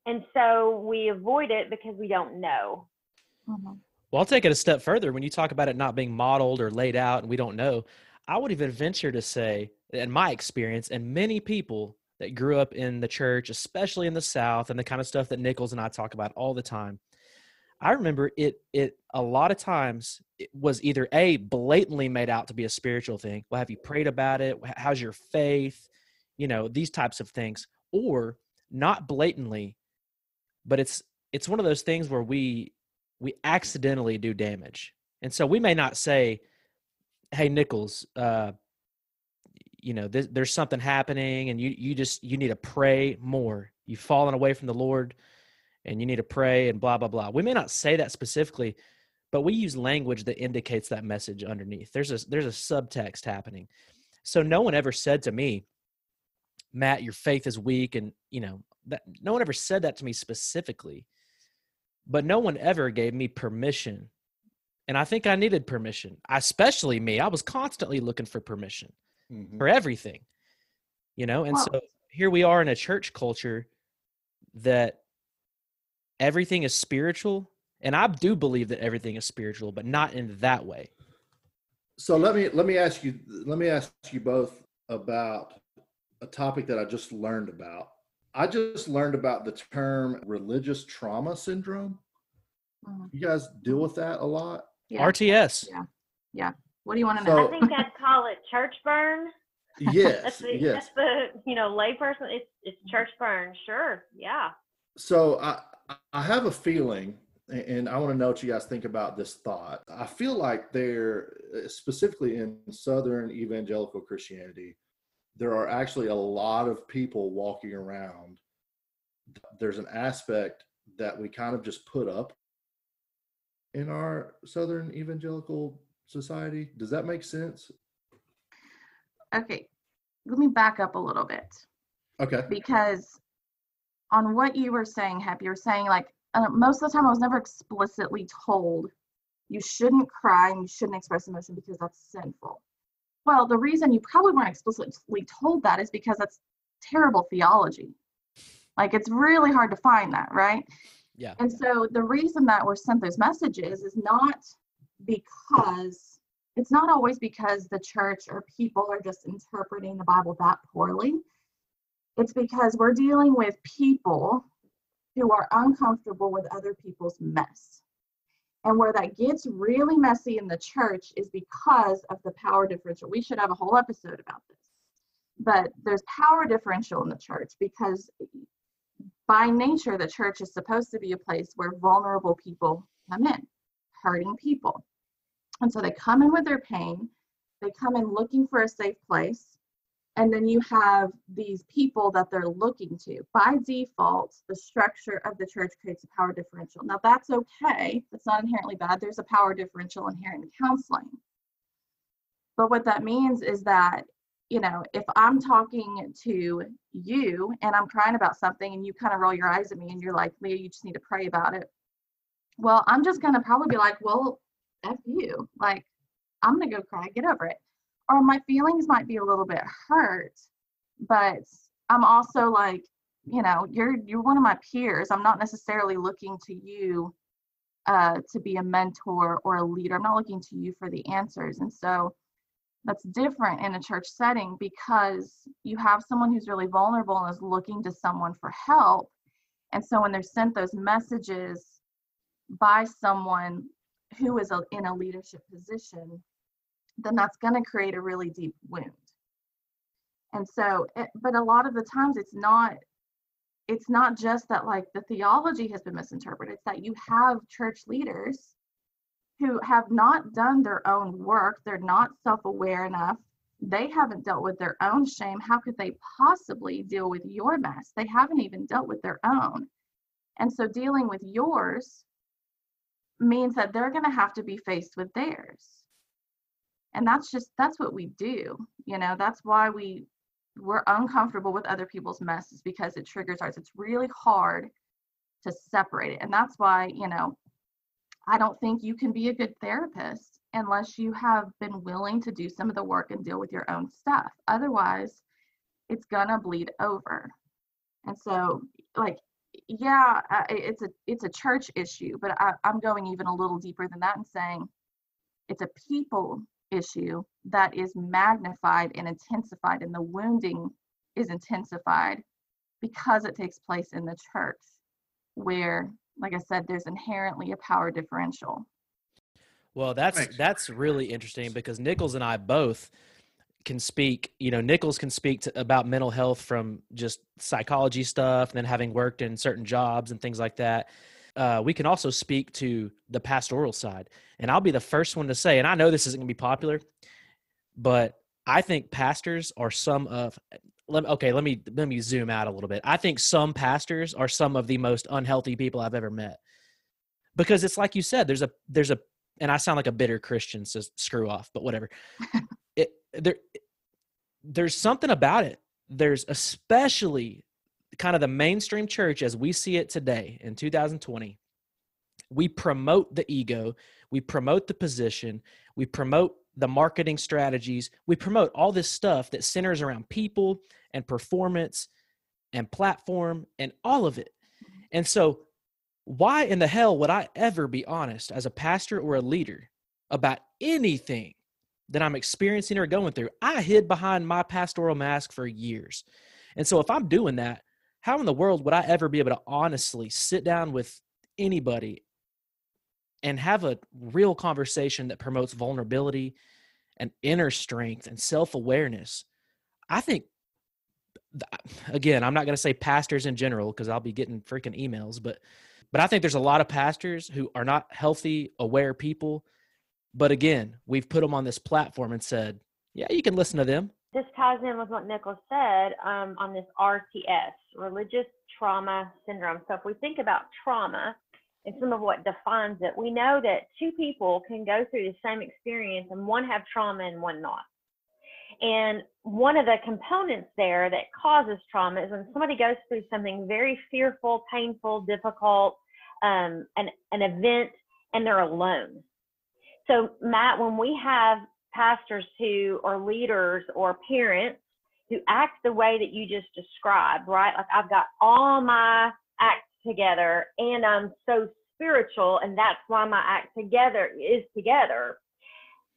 And so we avoid it because we don't know. Mhm. Well, I'll take it a step further. When you talk about it not being modeled or laid out and we don't know, I would even venture to say, in my experience, and many people that grew up in the church, especially in the South, and the kind of stuff that Nichols and I talk about all the time, I remember it. It a lot of times it was either a blatantly made out to be a spiritual thing. Well, have you prayed about it? How's your faith? You know these types of things, or not blatantly, but it's it's one of those things where we we accidentally do damage. And so we may not say, "Hey Nichols, uh, you know, th- there's something happening, and you you just you need to pray more. You've fallen away from the Lord, and you need to pray and blah blah blah." We may not say that specifically, but we use language that indicates that message underneath. There's a there's a subtext happening. So no one ever said to me, "Matt, your faith is weak," and you know that no one ever said that to me specifically but no one ever gave me permission. And I think I needed permission, especially me. I was constantly looking for permission Mhm. for everything, you know? And Well- so here we are in a church culture that everything is spiritual. And I do believe that everything is spiritual, but not in that way. So let me let me ask you let me ask you both about a topic that I just learned about. I just learned about the term religious trauma syndrome. Mhm. You guys deal with that a lot? Yeah. RTS. Yeah. Yeah. What do you want to So- know? I think I'd call it church burn. <laughs> That's Yes, the, yes. that's the you know layperson. It's it's church burn. Sure, yeah. So I I have a feeling, and I want to know what you guys think about this thought. I feel like there, specifically in Southern evangelical Christianity, there are actually a lot of people walking around. There's an aspect that we kind of just put up in our Southern evangelical society. Does that make sense? Okay, let me back up a little bit Okay. because on what you were saying, Hep, you were saying like uh, most of the time I was never explicitly told you shouldn't cry and you shouldn't express emotion because that's sinful. Well, the reason you probably weren't explicitly told that is because that's terrible theology. Like it's really hard to find that, right? Yeah. And so the reason that we're sent those messages is not because it's not always because the church or people are just interpreting the Bible that poorly. It's because we're dealing with people who are uncomfortable with other people's mess. And where that gets really messy in the church is because of the power differential. We should have a whole episode about this. But there's power differential in the church because by nature, the church is supposed to be a place where vulnerable people come in, hurting people. And so they come in with their pain, they come in looking for a safe place, and then you have these people that they're looking to. By default, the structure of the church creates a power differential. Now, that's okay, that's not inherently bad. There's a power differential inherent in counseling. But what that means is that you know, if I'm talking to you and I'm crying about something and you kind of roll your eyes at me and you're like, Leah, you just need to pray about it. Well, I'm just going to probably be like, well, F you. Like, I'm going to go cry, get over it. Or my feelings might be a little bit hurt, but I'm also like, you know, you're you're one of my peers. I'm not necessarily looking to you uh, to be a mentor or a leader. I'm not looking to you for the answers. And so that's different in a church setting because you have someone who's really vulnerable and is looking to someone for help. And so when they're sent those messages by someone who is a, in a leadership position, then that's going to create a really deep wound. And so, it, but a lot of the times it's not it's not just that like the theology has been misinterpreted it's that you have church leaders who have not done their own work they're not self-aware enough they haven't dealt with their own shame. How could they possibly deal with your mess? They haven't even dealt with their own. And so dealing with yours means that they're going to have to be faced with theirs. And that's just that's what we do. You know, that's why we we're uncomfortable with other people's messes because it triggers ours. It's really hard to separate it. And that's why, you know, I don't think you can be a good therapist unless you have been willing to do some of the work and deal with your own stuff. Otherwise, it's gonna bleed over. And so, like, yeah, it's a it's a church issue, but I, I'm going even a little deeper than that and saying it's a people issue that is magnified and intensified, and the wounding is intensified because it takes place in the church, where, like I said, there's inherently a power differential. Well, that's that's really interesting because Nichols and I both can speak. You know, Nichols can speak to, about mental health from just psychology stuff, and then having worked in certain jobs and things like that. Uh, we can also speak to the pastoral side, and I'll be the first one to say, and I know this isn't going to be popular, but I think pastors are some of. Let, okay, let me let me zoom out a little bit. I think some pastors are some of the most unhealthy people I've ever met because it's like you said there's a there's a and I sound like a bitter Christian, so screw off, but whatever. <laughs> it, there, there's something about it. There's especially kind of the mainstream church as we see it today in 2020. We promote the ego, we promote the position, we promote the marketing strategies, we promote all this stuff that centers around people and performance and platform and all of it. Mm-hmm. And so why in the hell would I ever be honest as a pastor or a leader about anything that I'm experiencing or going through? I hid behind my pastoral mask for years. And so if I'm doing that, how in the world would I ever be able to honestly sit down with anybody and have a real conversation that promotes vulnerability and inner strength and self awareness? I think, again, I'm not going to say pastors in general because I'll be getting freaking emails, but but I think there's a lot of pastors who are not healthy, aware people. But again, we've put them on this platform and said, yeah, you can listen to them. This ties in with what Nicholas said um, on this RTS, religious trauma syndrome. So if we think about trauma and some of what defines it, we know that two people can go through the same experience and one have trauma and one not. And one of the components there that causes trauma is when somebody goes through something very fearful, painful, difficult, um, an, an event, and they're alone. So, Matt, when we have pastors who or leaders or parents who act the way that you just described, right? Like I've got all my acts together and I'm so spiritual, and that's why my act together is together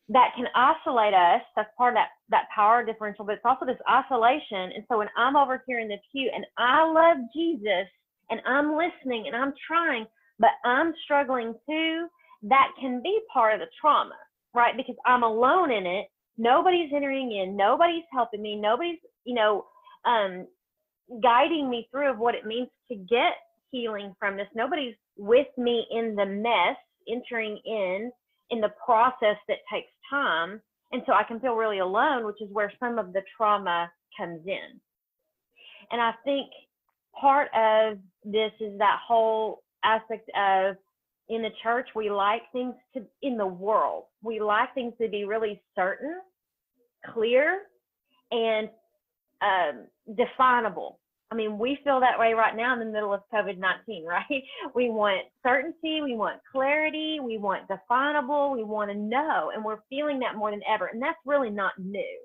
that can isolate us. That's part of that, that power differential, but it's also this isolation. And so when I'm over here in the pew and I love Jesus and I'm listening and I'm trying, but I'm struggling too, that can be part of the trauma, right? Because I'm alone in it. Nobody's entering in, nobody's helping me, nobody's, you know, um, guiding me through of what it means to get healing from this. Nobody's with me in the mess, entering in in the process that takes time. And so I can feel really alone, which is where some of the trauma comes in. And I think part of this is that whole aspect of in the church, we like things to, in the world, we like things to be really certain, clear, and um, definable. I mean, we feel that way right now in the middle of COVID 19, <laughs> right? We want certainty, we want clarity, we want definable, we want to know, and we're feeling that more than ever. And that's really not new.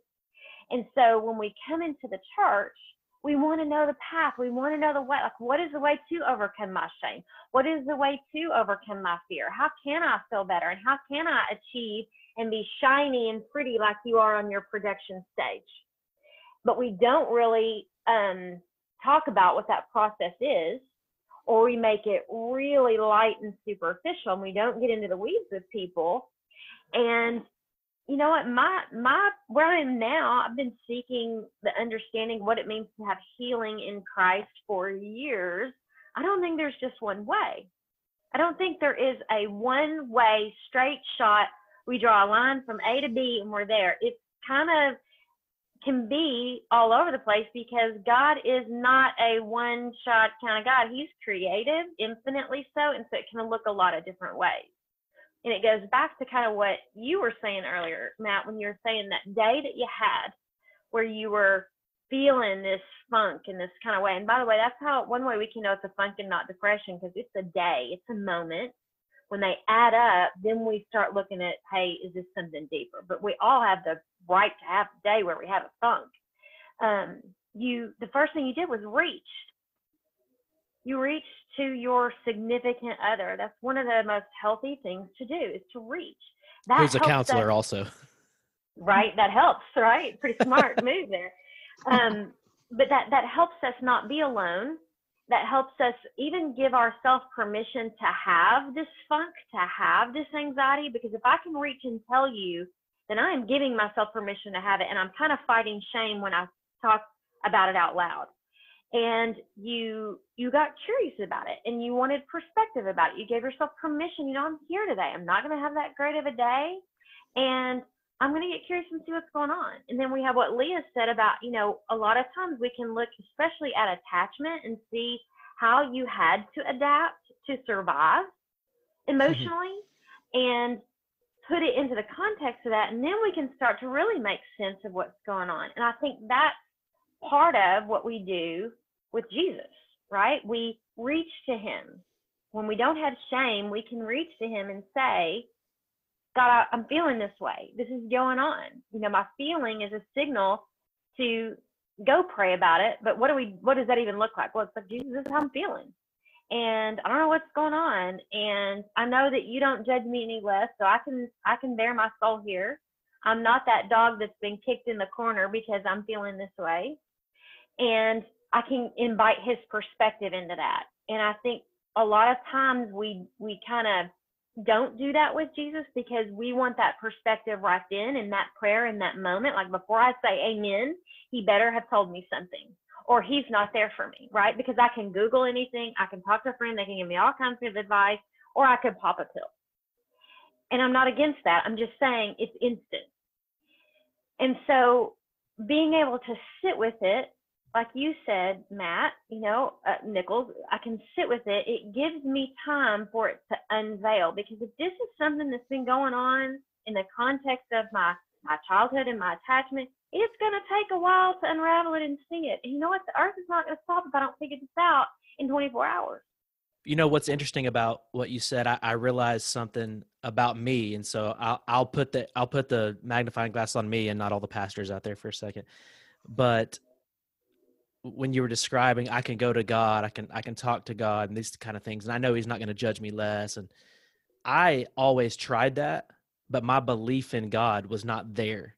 And so when we come into the church, we want to know the path. We want to know the way. Like, what is the way to overcome my shame? What is the way to overcome my fear? How can I feel better? And how can I achieve and be shiny and pretty like you are on your production stage? But we don't really um, talk about what that process is, or we make it really light and superficial and we don't get into the weeds with people. And you know what, my my where I am now, I've been seeking the understanding what it means to have healing in Christ for years. I don't think there's just one way. I don't think there is a one way straight shot. We draw a line from A to B and we're there. It's kind of can be all over the place because God is not a one shot kind of God. He's creative, infinitely so, and so it can look a lot of different ways. And it goes back to kind of what you were saying earlier, Matt, when you were saying that day that you had where you were feeling this funk in this kind of way. And by the way, that's how one way we can know it's a funk and not depression because it's a day, it's a moment. When they add up, then we start looking at, hey, is this something deeper? But we all have the right to have a day where we have a funk. Um, you, the first thing you did was reach. You reach to your significant other. That's one of the most healthy things to do is to reach. That Who's a counselor us- also. right? That helps, <laughs> right? Pretty smart <laughs> move there. Um, but that that helps us not be alone. That helps us even give ourselves permission to have this funk, to have this anxiety. Because if I can reach and tell you, then I am giving myself permission to have it, and I'm kind of fighting shame when I talk about it out loud. And you you got curious about it, and you wanted perspective about it. You gave yourself permission. You know, I'm here today. I'm not going to have that great of a day, and I'm going to get curious and see what's going on. And then we have what Leah said about, you know, a lot of times we can look especially at attachment and see how you had to adapt to survive mm-hmm. emotionally and put it into the context of that. And then we can start to really make sense of what's going on. And I think that's part of what we do with Jesus, right? We reach to him. When we don't have shame, we can reach to him and say, God, I'm feeling this way. This is going on. You know, my feeling is a signal to go pray about it. But what do we? What does that even look like? Well, it's like Jesus, this is how I'm feeling, and I don't know what's going on. And I know that you don't judge me any less, so I can I can bear my soul here. I'm not that dog that's been kicked in the corner because I'm feeling this way, and I can invite His perspective into that. And I think a lot of times we we kind of don't do that with Jesus because we want that perspective right then in that prayer in that moment. Like before I say amen, he better have told me something or he's not there for me, right? Because I can Google anything, I can talk to a friend, they can give me all kinds of advice, or I could pop a pill. And I'm not against that. I'm just saying it's instant. And so being able to sit with it, like you said, Matt, you know, uh, Nichols, I can sit with it. It gives me time for it to unveil because if this is something that's been going on in the context of my my childhood and my attachment, it's going to take a while to unravel it and see it. And you know what? The earth is not going to stop if I don't figure this out in 24 hours. You know what's interesting about what you said? I, I realized something about me, and so I'll I'll put the I'll put the magnifying glass on me and not all the pastors out there for a second. But when you were describing, I can go to God, I can I can talk to God, and these kind of things, and I know He's not going to judge me less. And I always tried that, but my belief in God was not there.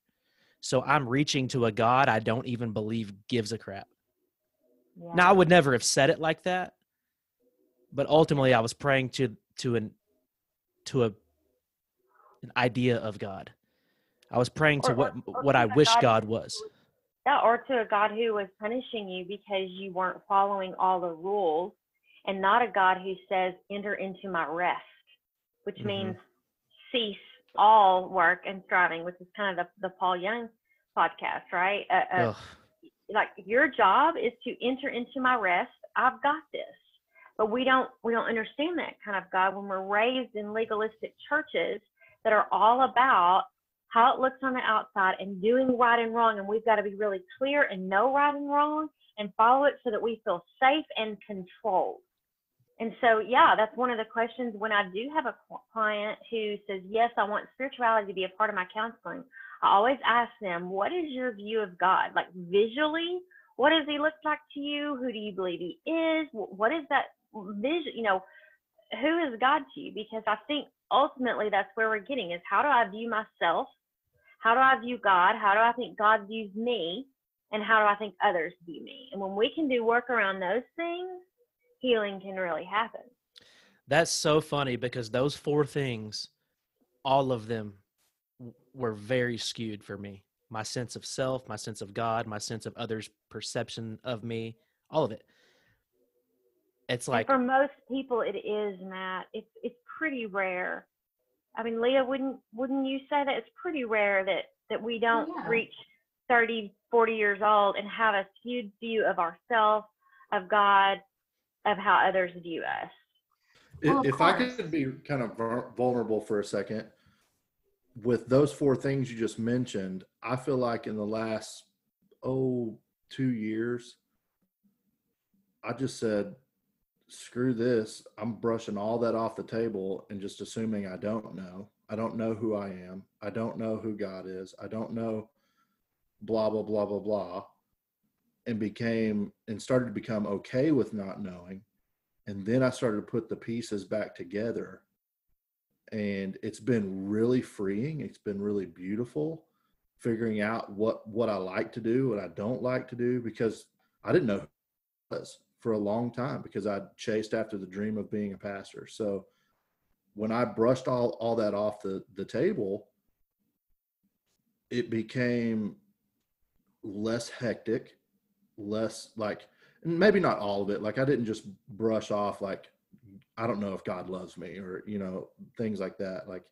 So I'm reaching to a God I don't even believe gives a crap. Yeah. Now I would never have said it like that, but ultimately I was praying to to an to a an idea of God. I was praying to what or- or what i wish God God was. Yeah, or to a God who was punishing you because you weren't following all the rules, and not a God who says, enter into my rest, which Mhm. means cease all work and striving, which is kind of the, the Paul Young podcast, right? Uh, uh, like your job is to enter into my rest. I've got this. But we don't we don't understand that kind of God when we're raised in legalistic churches that are all about how it looks on the outside and doing right and wrong and we've got to be really clear and know right and wrong and follow it so that we feel safe and controlled. And so, yeah, that's one of the questions when I do have a client who says, Yes, I want spirituality to be a part of my counseling. I always ask them, What is your view of God? Like visually, what does he look like to you? Who do you believe he is? What is that vision? You know, who is God to you? Because I think ultimately that's where we're getting is how do I view myself? How do I view God? How do I think God views me? And how do I think others view me? And when we can do work around those things, healing can really happen. That's so funny because those four things, all of them were very skewed for me. My sense of self, my sense of God, my sense of others' perception of me, all of it. It's And like for most people, it is Matt. It's it's pretty rare. I mean, Leah, wouldn't wouldn't you say that it's pretty rare that that we don't Yeah. reach thirty 40 years old and have a skewed view of ourselves, of God, of how others view us. Well, if if I could be kind of vulnerable for a second, with those four things you just mentioned, I feel like in the last oh two years, I just said, screw this. I'm brushing all that off the table and just assuming I don't know. I don't know who I am. I don't know who God is. I don't know blah blah blah blah blah. And became and started to become okay with not knowing and then I started to put the pieces back together. And it's been really freeing. It's been really beautiful figuring out what what I like to do, what I don't like to do because I didn't know who I was for a long time because I chased after the dream of being a pastor. So when I brushed all all that off the the table, it became less hectic, less like maybe not all of it. Like i didn't just brush off like i don't know if god loves me or you know things like that. Like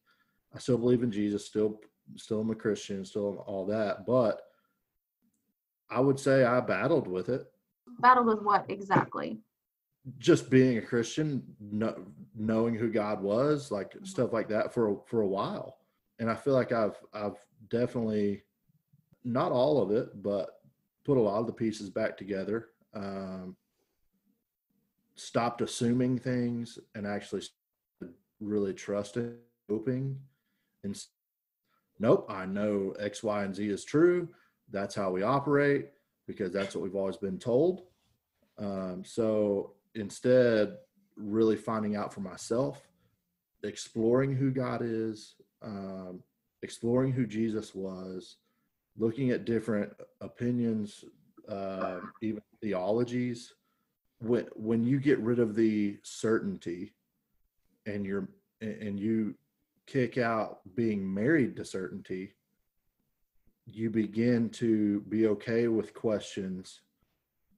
i still believe in jesus still still am a christian still all that but i would say i battled with it Battle with what exactly? just being a christian no, knowing who god was like stuff like that for a, for a while. And i feel like i've i've definitely not all of it but put a lot of the pieces back together um, stopped assuming things and actually really trusting hoping and nope i know x y and z is true. That's how we operate because that's what we've always been told. Um, so instead really finding out for myself exploring who god is um, exploring who jesus was looking at different opinions uh, even theologies. When when you get rid of the certainty and you're and you kick out being married to certainty you begin to be okay with questions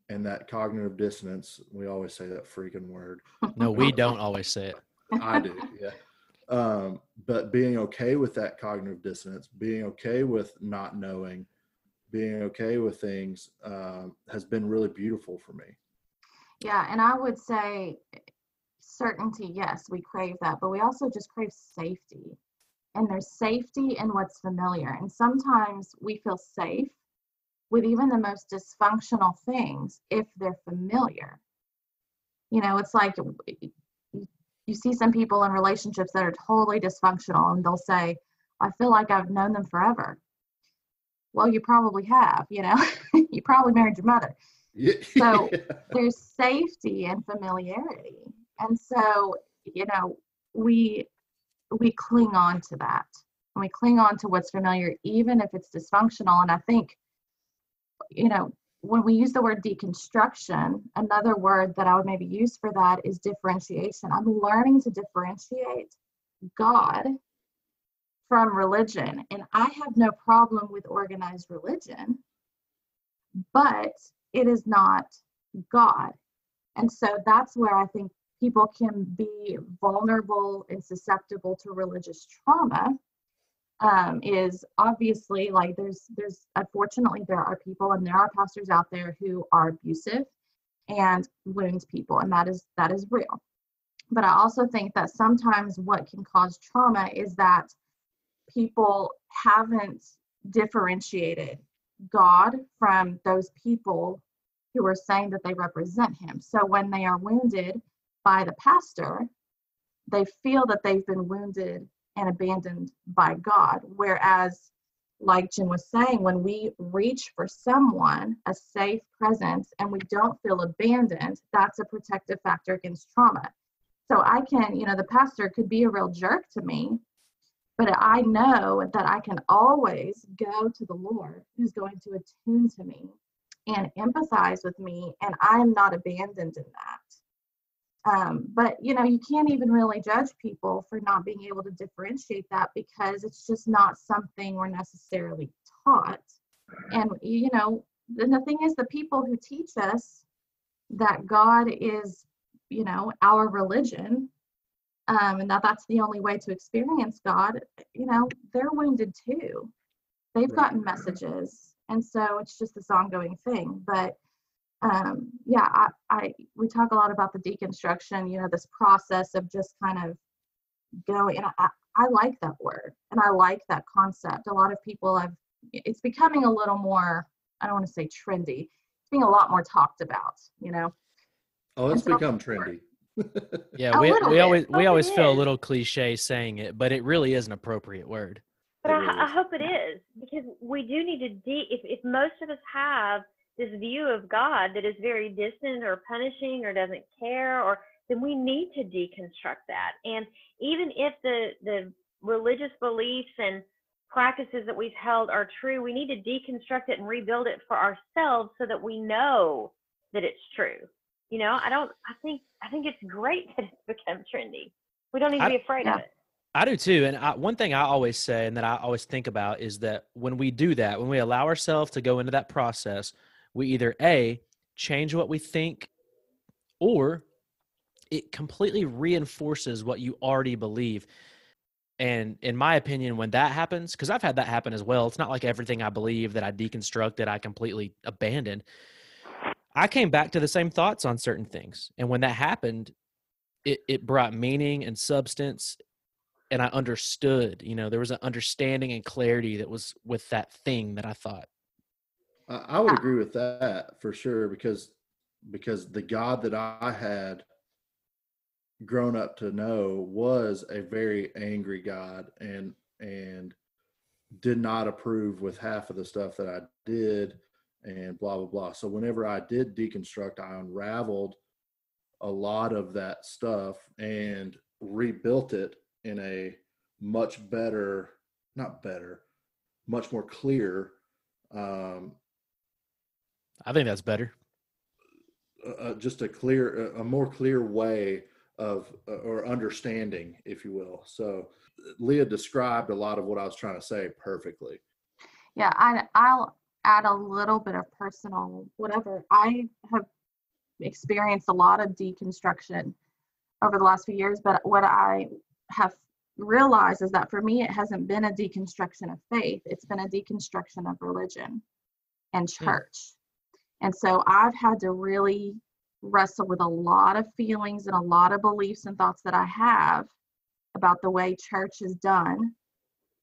and that cognitive dissonance we always say that freaking word No, we don't always say it. I do, yeah. Um, but being okay with that cognitive dissonance, being okay with not knowing, being okay with things um, has been really beautiful for me. Yeah, and I would say certainty, yes, we crave that, but we also just crave safety. And there's safety in what's familiar. And sometimes we feel safe with even the most dysfunctional things if they're familiar. You know, it's like you, see some people in relationships that are totally dysfunctional and they'll say, I feel like I've known them forever. Well, you probably have, you know, <laughs> you probably married your mother Yeah. So- <laughs> there's safety and familiarity and so you know we we cling on to that. And we cling on to what's familiar even if it's dysfunctional. And i think you know when we use the word deconstruction another word that i would maybe use for that is differentiation. I'm learning to differentiate god from religion. And i have no problem with organized religion but it is not God. And so that's where I think people can be vulnerable and susceptible to religious trauma. Um, is obviously like there's there's unfortunately there are people and there are pastors out there who are abusive and wounds people and that is that is real. But I also think that sometimes what can cause trauma is that people haven't differentiated God from those people who are saying that they represent him. So when they are wounded by the pastor, they feel that they've been wounded and abandoned by God. Whereas, like Jen was saying, when we reach for someone, a safe presence, and we don't feel abandoned, that's a protective factor against trauma. So I can, you know, the pastor could be a real jerk to me, but I know that I can always go to the Lord who's going to attune to me and empathize with me, and I'm not abandoned in that. Um, but you know, you can't even really judge people for not being able to differentiate that because it's just not something we're necessarily taught. And you know, and the thing is, the people who teach us that God is, you know, our religion, um, and that that's the only way to experience God, you know, they're wounded too. They've gotten messages and so it's just this ongoing thing but um yeah I, I we talk a lot about the deconstruction you know this process of just kind of going and I, I like that word and I like that concept. A lot of people have it's becoming a little more, I don't want to say trendy. It's being a lot more talked about, you know. Oh, it's so- become trendy. <laughs> Yeah, A we, we bit. always we always feel a little cliche saying it, but it really is an appropriate word. But I, I hope it is because we do need to de. If if most of us have this view of God that is very distant or punishing or doesn't care, or then we need to deconstruct that. And even if the the religious beliefs and practices that we've held are true, we need to deconstruct it and rebuild it for ourselves so that we know that it's true. You know, I don't. I think I think it's great <laughs> that it's become trendy. We don't need to I- be afraid of it. I do too. And I, one thing I always say and that I always think about is that when we do that, when we allow ourselves to go into that process, we either A, change what we think, or it completely reinforces what you already believe. And in my opinion, when that happens, because I've had that happen as well, it's not like everything I believe that I deconstruct, that I completely abandon. I came back to the same thoughts on certain things. And when that happened, it, it brought meaning and substance and I understood, you know, there was an understanding and clarity that was with that thing that I thought. I, would agree with that for sure because because the God that I had grown up to know was a very angry God and and did not approve with half of the stuff that I did and blah blah blah. So whenever I did deconstruct, I unraveled a lot of that stuff and rebuilt it in a much better, not better, much more clear um, I think that's better. uh, just a clear, a more clear way of uh, or understanding, if you will. So Leah described a lot of what I was trying to say perfectly. Yeah, I I'll add a little bit of personal whatever. I have experienced a lot of deconstruction over the last few years, but what I have realized is that for me it hasn't been a deconstruction of faith, it's been a deconstruction of religion and Hmm. church. And so I've had to really wrestle with a lot of feelings and a lot of beliefs and thoughts that I have about the way church is done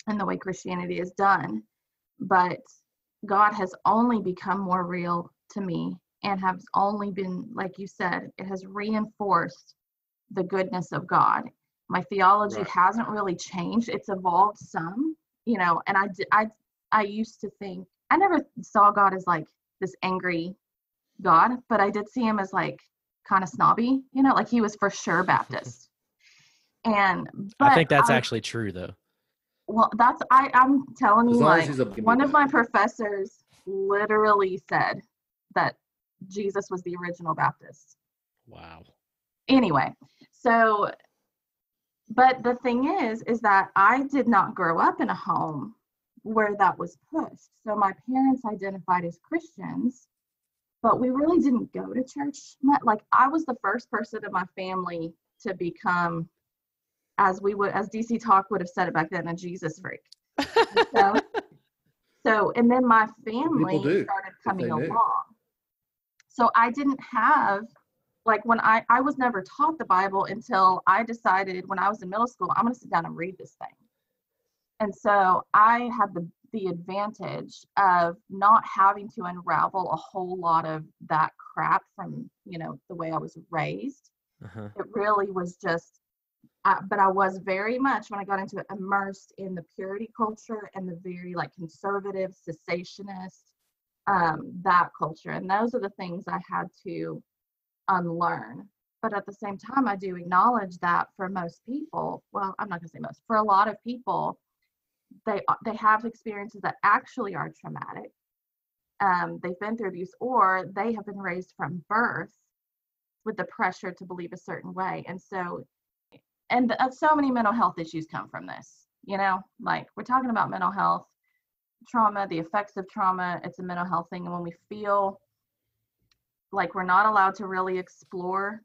and the way Christianity is done but God has only become more real to me and has only been, like you said, it has reinforced the goodness of God. My theology Right. hasn't really changed; it's evolved some, you know. And I, I, I used to think I never saw God as like this angry God, but I did see him as like kind of snobby, you know, like he was for sure <laughs> Baptist. And but I think that's I- actually true though. well, that's I. I'm telling As you, like one of my professors literally said that Jesus was the original Baptist. Wow. Anyway, so, but the thing is, is that I did not grow up in a home where that was pushed. So my parents identified as Christians, but we really didn't go to church. Like I was the first person in my family to become, as we would, as DC Talk would have said it back then, a Jesus freak. So, <laughs> so and then my family started coming along. So I didn't have like when I I was never taught the Bible until I decided when I was in middle school I'm going to sit down and read this thing. And so I had the the advantage of not having to unravel a whole lot of that crap from, you know, the way I was raised. Uh-huh. it really was just uh, but i was very much when i got into it immersed in the purity culture and the very like conservative cessationist um, that culture. And those are the things i had to unlearn. But at the same time i do acknowledge that for most people well i'm not going to say most for a lot of people they uh, they have experiences that actually are traumatic um, they've been through abuse or they have been raised from birth with the pressure to believe a certain way and so and uh, so many mental health issues come from this you know? Like we're talking about mental health trauma the effects of trauma it's a mental health thing and when we feel like we're not allowed to really explore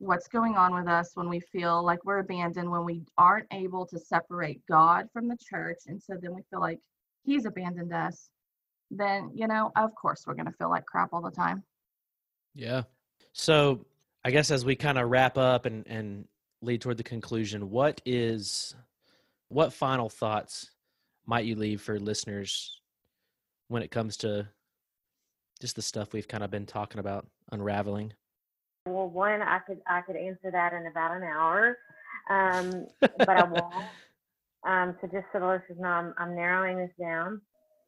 what's going on with us when we feel like we're abandoned when we aren't able to separate god from the church and so then we feel like he's abandoned us then you know, of course, we're going to feel like crap all the time. Yeah. So I guess as we kind of wrap up and and lead toward the conclusion, what is what final thoughts might you leave for listeners when it comes to just the stuff we've kind of been talking about unraveling? Well, one, I could I could answer that in about an hour, um, <laughs> but I won't. Um, so just so the listeners know, I'm, I'm narrowing this down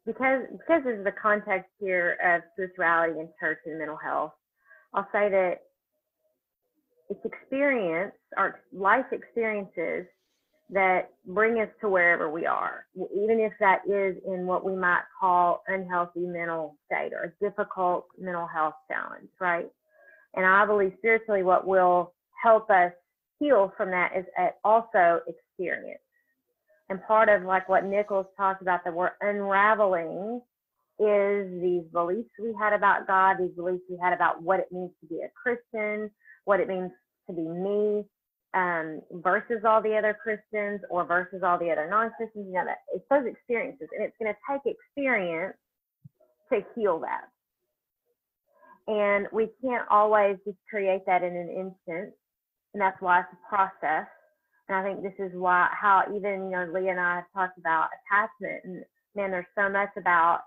because because of the context here of spirituality and church and mental health. I'll say that it's experience, our life experiences that bring us to wherever we are, even if that is in what we might call unhealthy mental state or a difficult mental health challenge, right? And I believe spiritually, what will help us heal from that is also experience. And part of like what Nichols talked about that we're unraveling is these beliefs we had about God, these beliefs we had about what it means to be a Christian, what it means to be me, um, versus all the other Christians or versus all the other non-Christians. You know, that it's those experiences, and it's going to take experience to heal that. And we can't always just create that in an instant, and that's why it's a process. And I think this is why how even you know Leah and I have talked about attachment, and man, there's so much about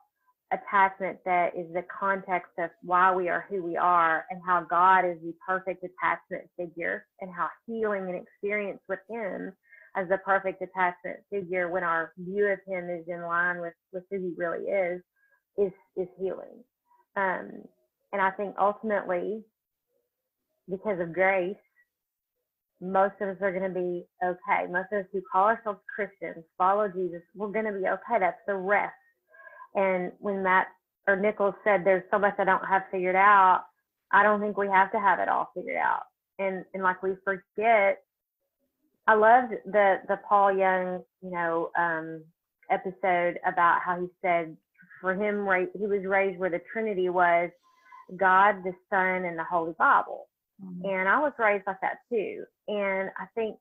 attachment that is the context of why we are who we are and how God is the perfect attachment figure and how healing and experience with him as the perfect attachment figure when our view of him is in line with, with who he really is is is healing um, and i think ultimately because of grace most of us are going to be okay. Most of us who call ourselves christians follow jesus we're going to be okay. That's the rest. And when Matt or Nichols said there's so much I don't have figured out, I don't think we have to have it all figured out. And and like we forget, I loved the the Paul Young, you know, um, episode about how he said for him right, he was raised where the Trinity was God, the Son, and the Holy Bible. Mm-hmm. And I was raised like that too. And I think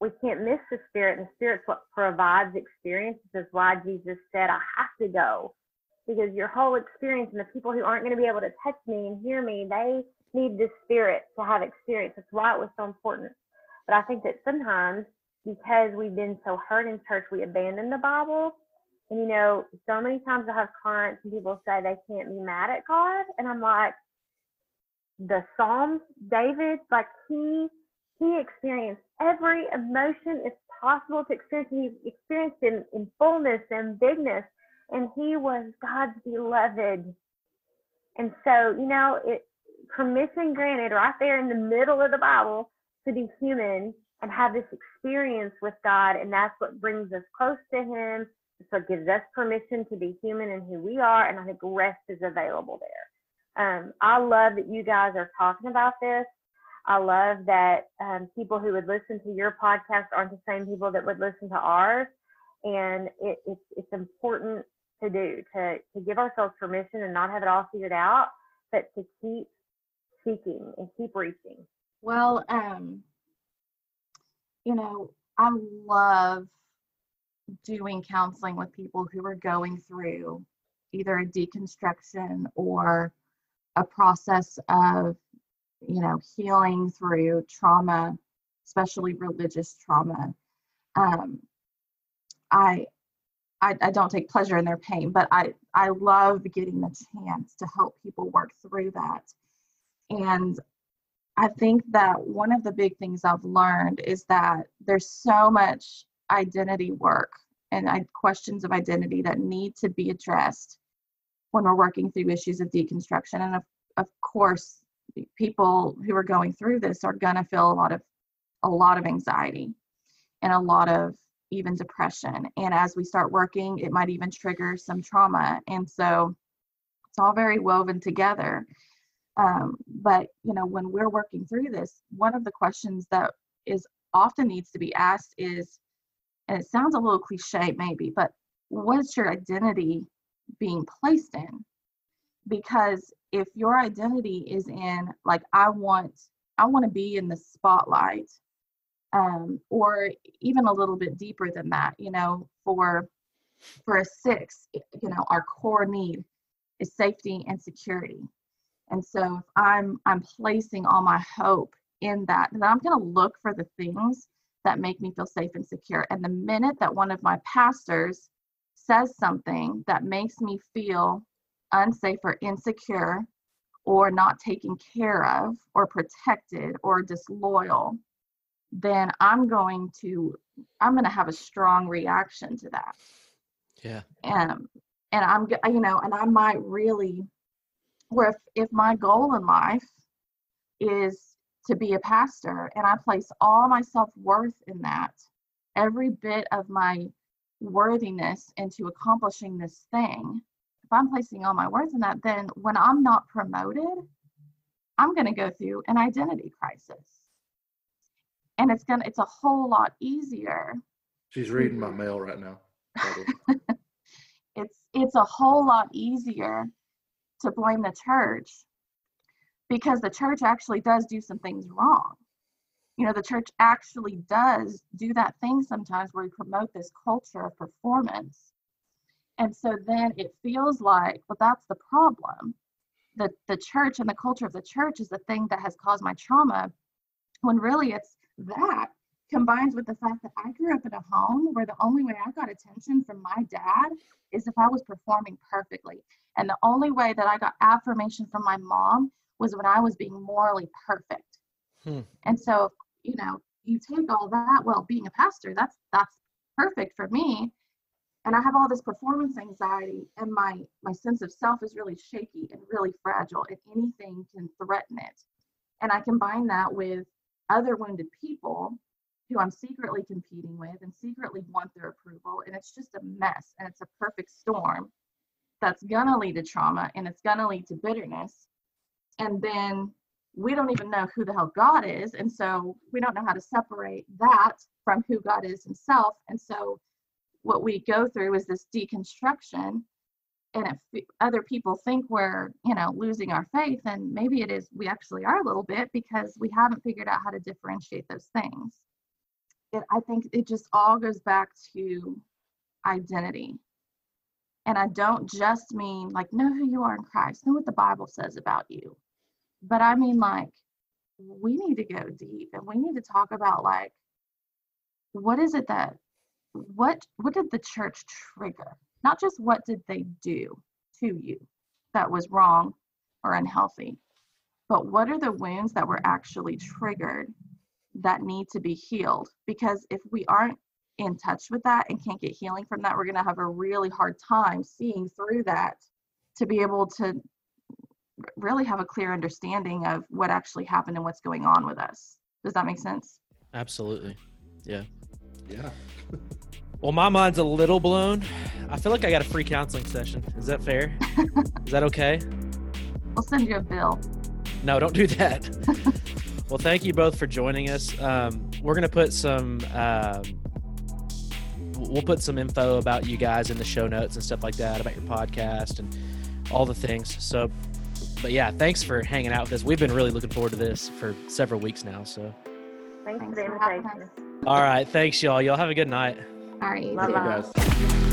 we can't miss the spirit, and the spirit's what provides experiences. Is why Jesus said, "I have to go," because your whole experience and the people who aren't going to be able to touch me and hear me, they need the spirit to have experience. That's why it was so important. But I think that sometimes because we've been so hurt in church, we abandon the Bible. And you know, so many times I have clients and people say they can't be mad at God, and I'm like, the Psalms, David, like he he experienced every emotion it's possible to experience. He experienced in, in fullness and bigness, and he was God's beloved. And so, you know, it permission granted right there in the middle of the Bible to be human and have this experience with God, and that's what brings us close to Him. So it gives us permission to be human and who we are, and I think rest is available there. Um, I love that you guys are talking about this. I love that um, people who would listen to your podcast aren't the same people that would listen to ours, and it, it's it's important to do to to give ourselves permission and not have it all figured out, but to keep seeking and keep reaching. Well, um, you know, I love doing counseling with people who are going through either a deconstruction or a process of you know, healing through trauma, especially religious trauma. Um, I, I, I don't take pleasure in their pain, but I, I love getting the chance to help people work through that. And I think that one of the big things I've learned is that there's so much identity work and I, questions of identity that need to be addressed when we're working through issues of deconstruction. And of, of course, people who are going through this are going to feel a lot of a lot of anxiety and a lot of even depression. And as we start working it might even trigger some trauma. And so it's all very woven together. Um, but you know when we're working through this one of the questions that is often needs to be asked is and it sounds a little cliche maybe but what's your identity being placed in because if your identity is in like i want i want to be in the spotlight um, or even a little bit deeper than that you know for for a six, you know, our core need is safety and security. And so if I'm I'm placing all my hope in that, then I'm to look for the things that make me feel safe and secure. And the minute that one of my pastors says something that makes me feel unsafe or insecure or not taken care of or protected or disloyal, then I'm going to I'm going to have a strong reaction to that. Yeah. And and I'm you know, and I might really where if, if my goal in life is to be a pastor and I place all my self-worth in that, every bit of my worthiness into accomplishing this thing, if I'm placing all my worth in that, then when I'm not promoted, I'm going to go through an identity crisis. And it's going to it's a whole lot easier. She's reading my mail right now. by the way. <laughs> It's it's a whole lot easier to blame the church because the church actually does do some things wrong. You know, the church actually does do that thing sometimes where we promote this culture of performance. And so then it feels like, well, that's the problem. The the church and the culture of the church is the thing that has caused my trauma, when really it's that combines with the fact that I grew up in a home where the only way I got attention from my dad is if I was performing perfectly. And the only way that I got affirmation from my mom was when I was being morally perfect. Hmm. And so, you know, you take all that, well, being a pastor, that's that's perfect for me. And I have all this performance anxiety and my my sense of self is really shaky and really fragile and anything can threaten it. And I combine that with other wounded people who I'm secretly competing with and secretly want their approval. And it's just a mess and it's a perfect storm that's gonna lead to trauma and it's gonna lead to bitterness. And then we don't even know who the hell God is. And so we don't know how to separate that from who God is himself. And so what we go through is this deconstruction. And if other people think we're, you know, losing our faith, and maybe it is, we actually are a little bit because we haven't figured out how to differentiate those things it, I think it just all goes back to identity. And I don't just mean like know who you are in Christ, know what the Bible says about you. But I mean like we need to go deep and we need to talk about like what is it that what what did the church trigger? Not just what did they do to you that was wrong or unhealthy, but what are the wounds that were actually triggered that need to be healed because if we aren't in touch with that and can't get healing from that we're going to have a really hard time seeing through that to be able to really have a clear understanding of what actually happened and what's going on with us does that make sense Absolutely. Yeah. Yeah. <laughs> well, my mind's a little blown. I feel like I got a free counseling session. Is that fair? <laughs> Is that okay? we'll send you a bill No, don't do that. <laughs> well, thank you both for joining us. Um, we're gonna put some. Um, we'll put some info about you guys in the show notes and stuff like that about your podcast and all the things. So, but yeah, thanks for hanging out with us. We've been really looking forward to this for several weeks now. So, Thanks, Thanks for the invitation. all right, thanks y'all. Y'all have a good night. all right you Bye too. bye. Guys.